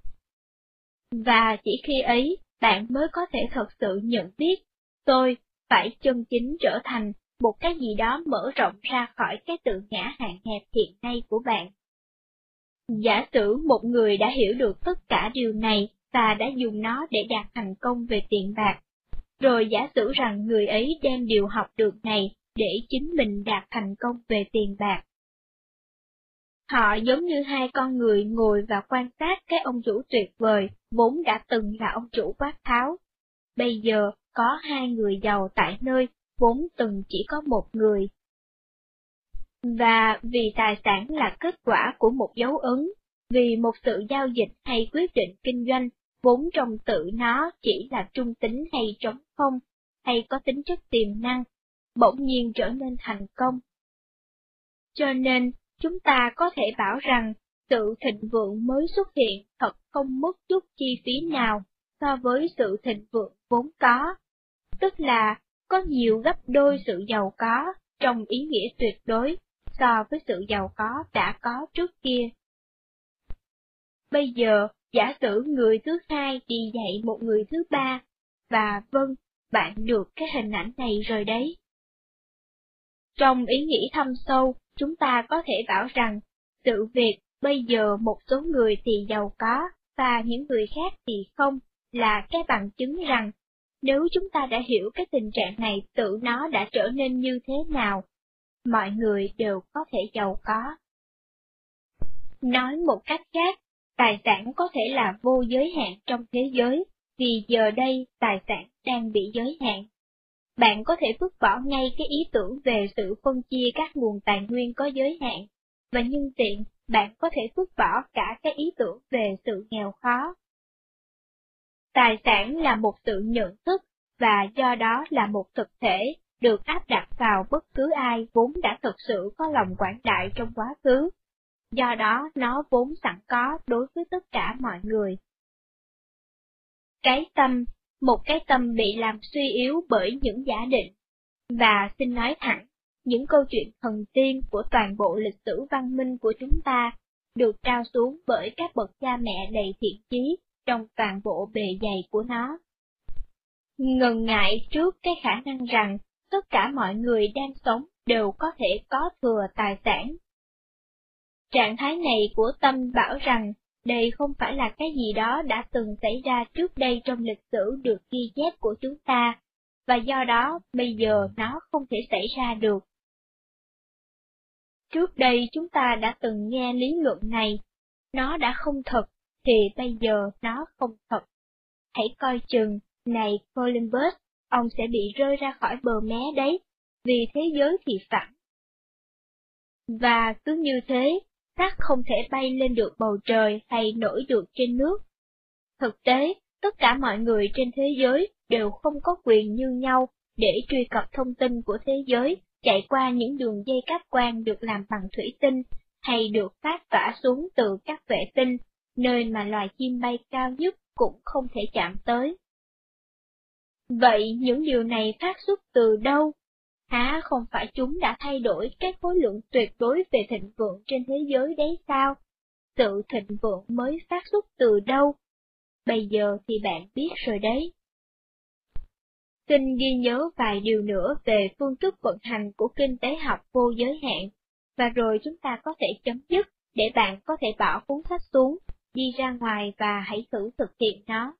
Và chỉ khi ấy bạn mới có thể thật sự nhận biết, tôi phải chân chính trở thành một cái gì đó mở rộng ra khỏi cái tự ngã hạn hẹp hiện nay của bạn. Giả sử một người đã hiểu được tất cả điều này và đã dùng nó để đạt thành công về tiền bạc, rồi giả sử rằng người ấy đem điều học được này để chính mình đạt thành công về tiền bạc. Họ giống như hai con người ngồi và quan sát cái ông chủ tuyệt vời, vốn đã từng là ông chủ quát tháo. Bây giờ có hai người giàu tại nơi vốn từng chỉ có một người. Và vì tài sản là kết quả của một dấu ấn, vì một sự giao dịch hay quyết định kinh doanh, vốn trong tự nó chỉ là trung tính hay trống không, hay có tính chất tiềm năng, bỗng nhiên trở nên thành công. Cho nên, chúng ta có thể bảo rằng sự thịnh vượng mới xuất hiện thật không mất chút chi phí nào so với sự thịnh vượng vốn có. Tức là có nhiều gấp đôi sự giàu có trong ý nghĩa tuyệt đối so với sự giàu có đã có trước kia. Bây giờ, giả sử người thứ hai đi dạy một người thứ ba, và vâng, bạn được cái hình ảnh này rồi đấy. Trong ý nghĩ thâm sâu, chúng ta có thể bảo rằng, sự việc bây giờ một số người thì giàu có, và những người khác thì không, là cái bằng chứng rằng nếu chúng ta đã hiểu cái tình trạng này tự nó đã trở nên như thế nào, mọi người đều có thể giàu có. Nói một cách khác, tài sản có thể là vô giới hạn trong thế giới, vì giờ đây tài sản đang bị giới hạn. Bạn có thể vứt bỏ ngay cái ý tưởng về sự phân chia các nguồn tài nguyên có giới hạn, và nhân tiện, bạn có thể vứt bỏ cả cái ý tưởng về sự nghèo khó. Tài sản là một sự nhận thức, và do đó là một thực thể, được áp đặt vào bất cứ ai vốn đã thực sự có lòng quảng đại trong quá khứ. Do đó nó vốn sẵn có đối với tất cả mọi người. Cái tâm, một cái tâm bị làm suy yếu bởi những giả định. Và xin nói thẳng, những câu chuyện thần tiên của toàn bộ lịch sử văn minh của chúng ta được trao xuống bởi các bậc cha mẹ đầy thiện chí trong toàn bộ bề dày của nó. Ngần ngại trước cái khả năng rằng tất cả mọi người đang sống đều có thể có thừa tài sản. Trạng thái này của tâm bảo rằng đây không phải là cái gì đó đã từng xảy ra trước đây trong lịch sử được ghi chép của chúng ta, và do đó bây giờ nó không thể xảy ra được. Trước đây chúng ta đã từng nghe lý luận này, nó đã không thật, thì bây giờ nó không thật. Hãy coi chừng, này Columbus, ông sẽ bị rơi ra khỏi bờ mé đấy, vì thế giới thì phẳng. Và cứ như thế, xác không thể bay lên được bầu trời hay nổi được trên nước. Thực tế, tất cả mọi người trên thế giới đều không có quyền như nhau để truy cập thông tin của thế giới chạy qua những đường dây cáp quang được làm bằng thủy tinh hay được phát tỏa xuống từ các vệ tinh, nơi mà loài chim bay cao nhất cũng không thể chạm tới. Vậy những điều này phát xuất từ đâu? Hả không phải chúng đã thay đổi các khối lượng tuyệt đối về thịnh vượng trên thế giới đấy sao? Sự thịnh vượng mới phát xuất từ đâu? Bây giờ thì bạn biết rồi đấy. Xin ghi nhớ vài điều nữa về phương thức vận hành của kinh tế học vô giới hạn, và rồi chúng ta có thể chấm dứt để bạn có thể bỏ cuốn sách xuống, đi ra ngoài và hãy thử thực hiện nó.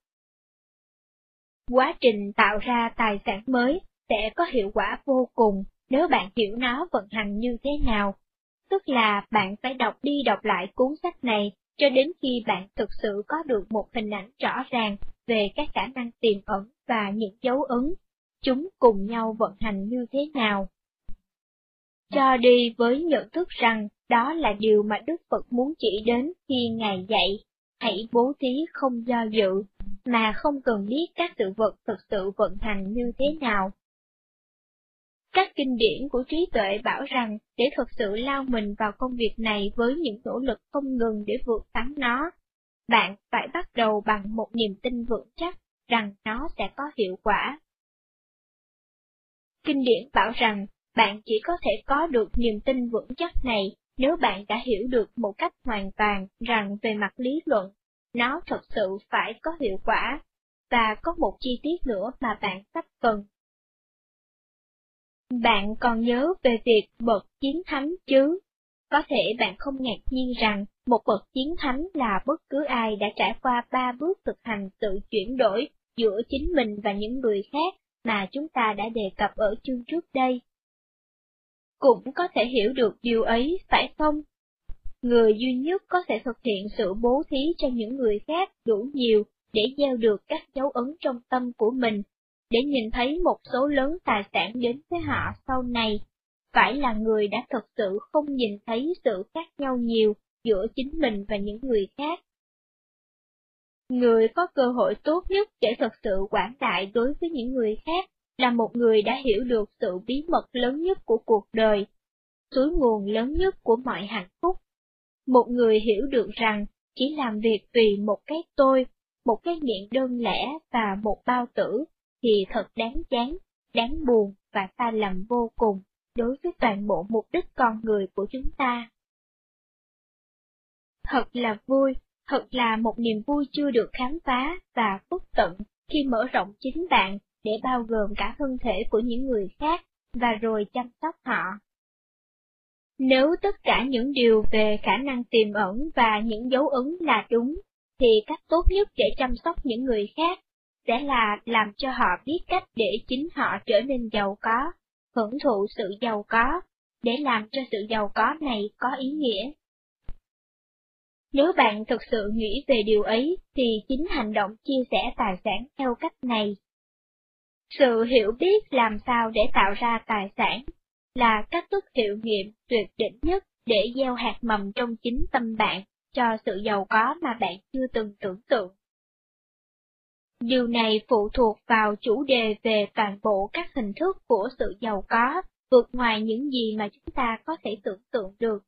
Quá trình tạo ra tài sản mới sẽ có hiệu quả vô cùng nếu bạn hiểu nó vận hành như thế nào. Tức là bạn phải đọc đi đọc lại cuốn sách này cho đến khi bạn thực sự có được một hình ảnh rõ ràng về các khả năng tiềm ẩn và những dấu ấn, chúng cùng nhau vận hành như thế nào. Cho đi với nhận thức rằng đó là điều mà Đức Phật muốn chỉ đến khi Ngài dạy, hãy bố thí không do dự, mà không cần biết các sự vật thực sự vận hành như thế nào. Các kinh điển của trí tuệ bảo rằng để thực sự lao mình vào công việc này với những nỗ lực không ngừng để vượt thắng nó, bạn phải bắt đầu bằng một niềm tin vững chắc rằng nó sẽ có hiệu quả. Kinh điển bảo rằng bạn chỉ có thể có được niềm tin vững chắc này nếu bạn đã hiểu được một cách hoàn toàn rằng về mặt lý luận, nó thật sự phải có hiệu quả, và có một chi tiết nữa mà bạn sắp cần. Bạn còn nhớ về việc bậc chiến thánh chứ? Có thể bạn không ngạc nhiên rằng một bậc chiến thánh là bất cứ ai đã trải qua ba bước thực hành tự chuyển đổi giữa chính mình và những người khác mà chúng ta đã đề cập ở chương trước đây. Cũng có thể hiểu được điều ấy, phải không? Người duy nhất có thể thực hiện sự bố thí cho những người khác đủ nhiều để gieo được các dấu ấn trong tâm của mình, để nhìn thấy một số lớn tài sản đến với họ sau này, phải là người đã thực sự không nhìn thấy sự khác nhau nhiều giữa chính mình và những người khác. Người có cơ hội tốt nhất để thực sự quảng đại đối với những người khác là một người đã hiểu được sự bí mật lớn nhất của cuộc đời, suối nguồn lớn nhất của mọi hạnh phúc. Một người hiểu được rằng chỉ làm việc vì một cái tôi, một cái miệng đơn lẻ và một bao tử thì thật đáng chán, đáng buồn và sai lầm vô cùng đối với toàn bộ mục đích con người của chúng ta. Thật là vui, thật là một niềm vui chưa được khám phá và phúc tận khi mở rộng chính bạn để bao gồm cả thân thể của những người khác, và rồi chăm sóc họ. Nếu tất cả những điều về khả năng tiềm ẩn và những dấu ấn là đúng, thì cách tốt nhất để chăm sóc những người khác sẽ là làm cho họ biết cách để chính họ trở nên giàu có, hưởng thụ sự giàu có, để làm cho sự giàu có này có ý nghĩa. Nếu bạn thực sự nghĩ về điều ấy, thì chính hành động chia sẻ tài sản theo cách này sự hiểu biết làm sao để tạo ra tài sản là cách thức hiệu nghiệm tuyệt đỉnh nhất để gieo hạt mầm trong chính tâm bạn cho sự giàu có mà bạn chưa từng tưởng tượng. Điều này phụ thuộc vào chủ đề về toàn bộ các hình thức của sự giàu có, vượt ngoài những gì mà chúng ta có thể tưởng tượng được.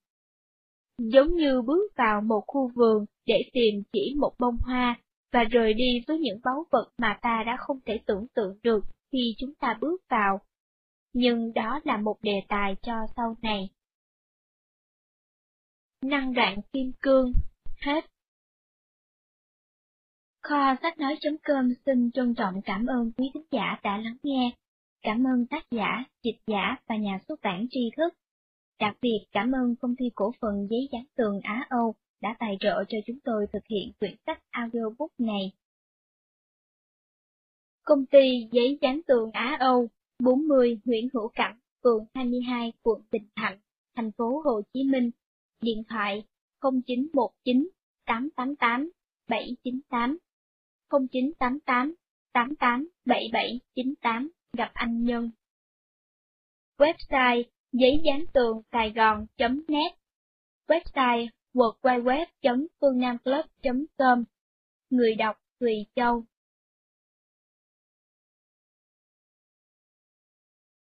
Giống như bước vào một khu vườn để tìm chỉ một bông hoa và rời đi với những báu vật mà ta đã không thể tưởng tượng được khi chúng ta bước vào. Nhưng đó là một đề tài cho sau này. Năng đoạn kim cương, hết. Kho sách nói.com xin trân trọng cảm ơn quý khán giả đã lắng nghe. Cảm ơn tác giả, dịch giả và nhà xuất bản tri thức. Đặc biệt cảm ơn công ty cổ phần giấy dán tường Á Âu đã tài trợ cho chúng tôi thực hiện quyển sách audiobook này. Công ty giấy dán tường Á Âu, 40 Nguyễn Hữu Cảnh, phường 22, quận Bình Thạnh, thành phố Hồ Chí Minh. Điện thoại 0919 888 798 0988 887798 gặp anh Nhân. Website giấy dán tường Sài Gòn.net Website www.phương nam club.com Người đọc Thùy Châu.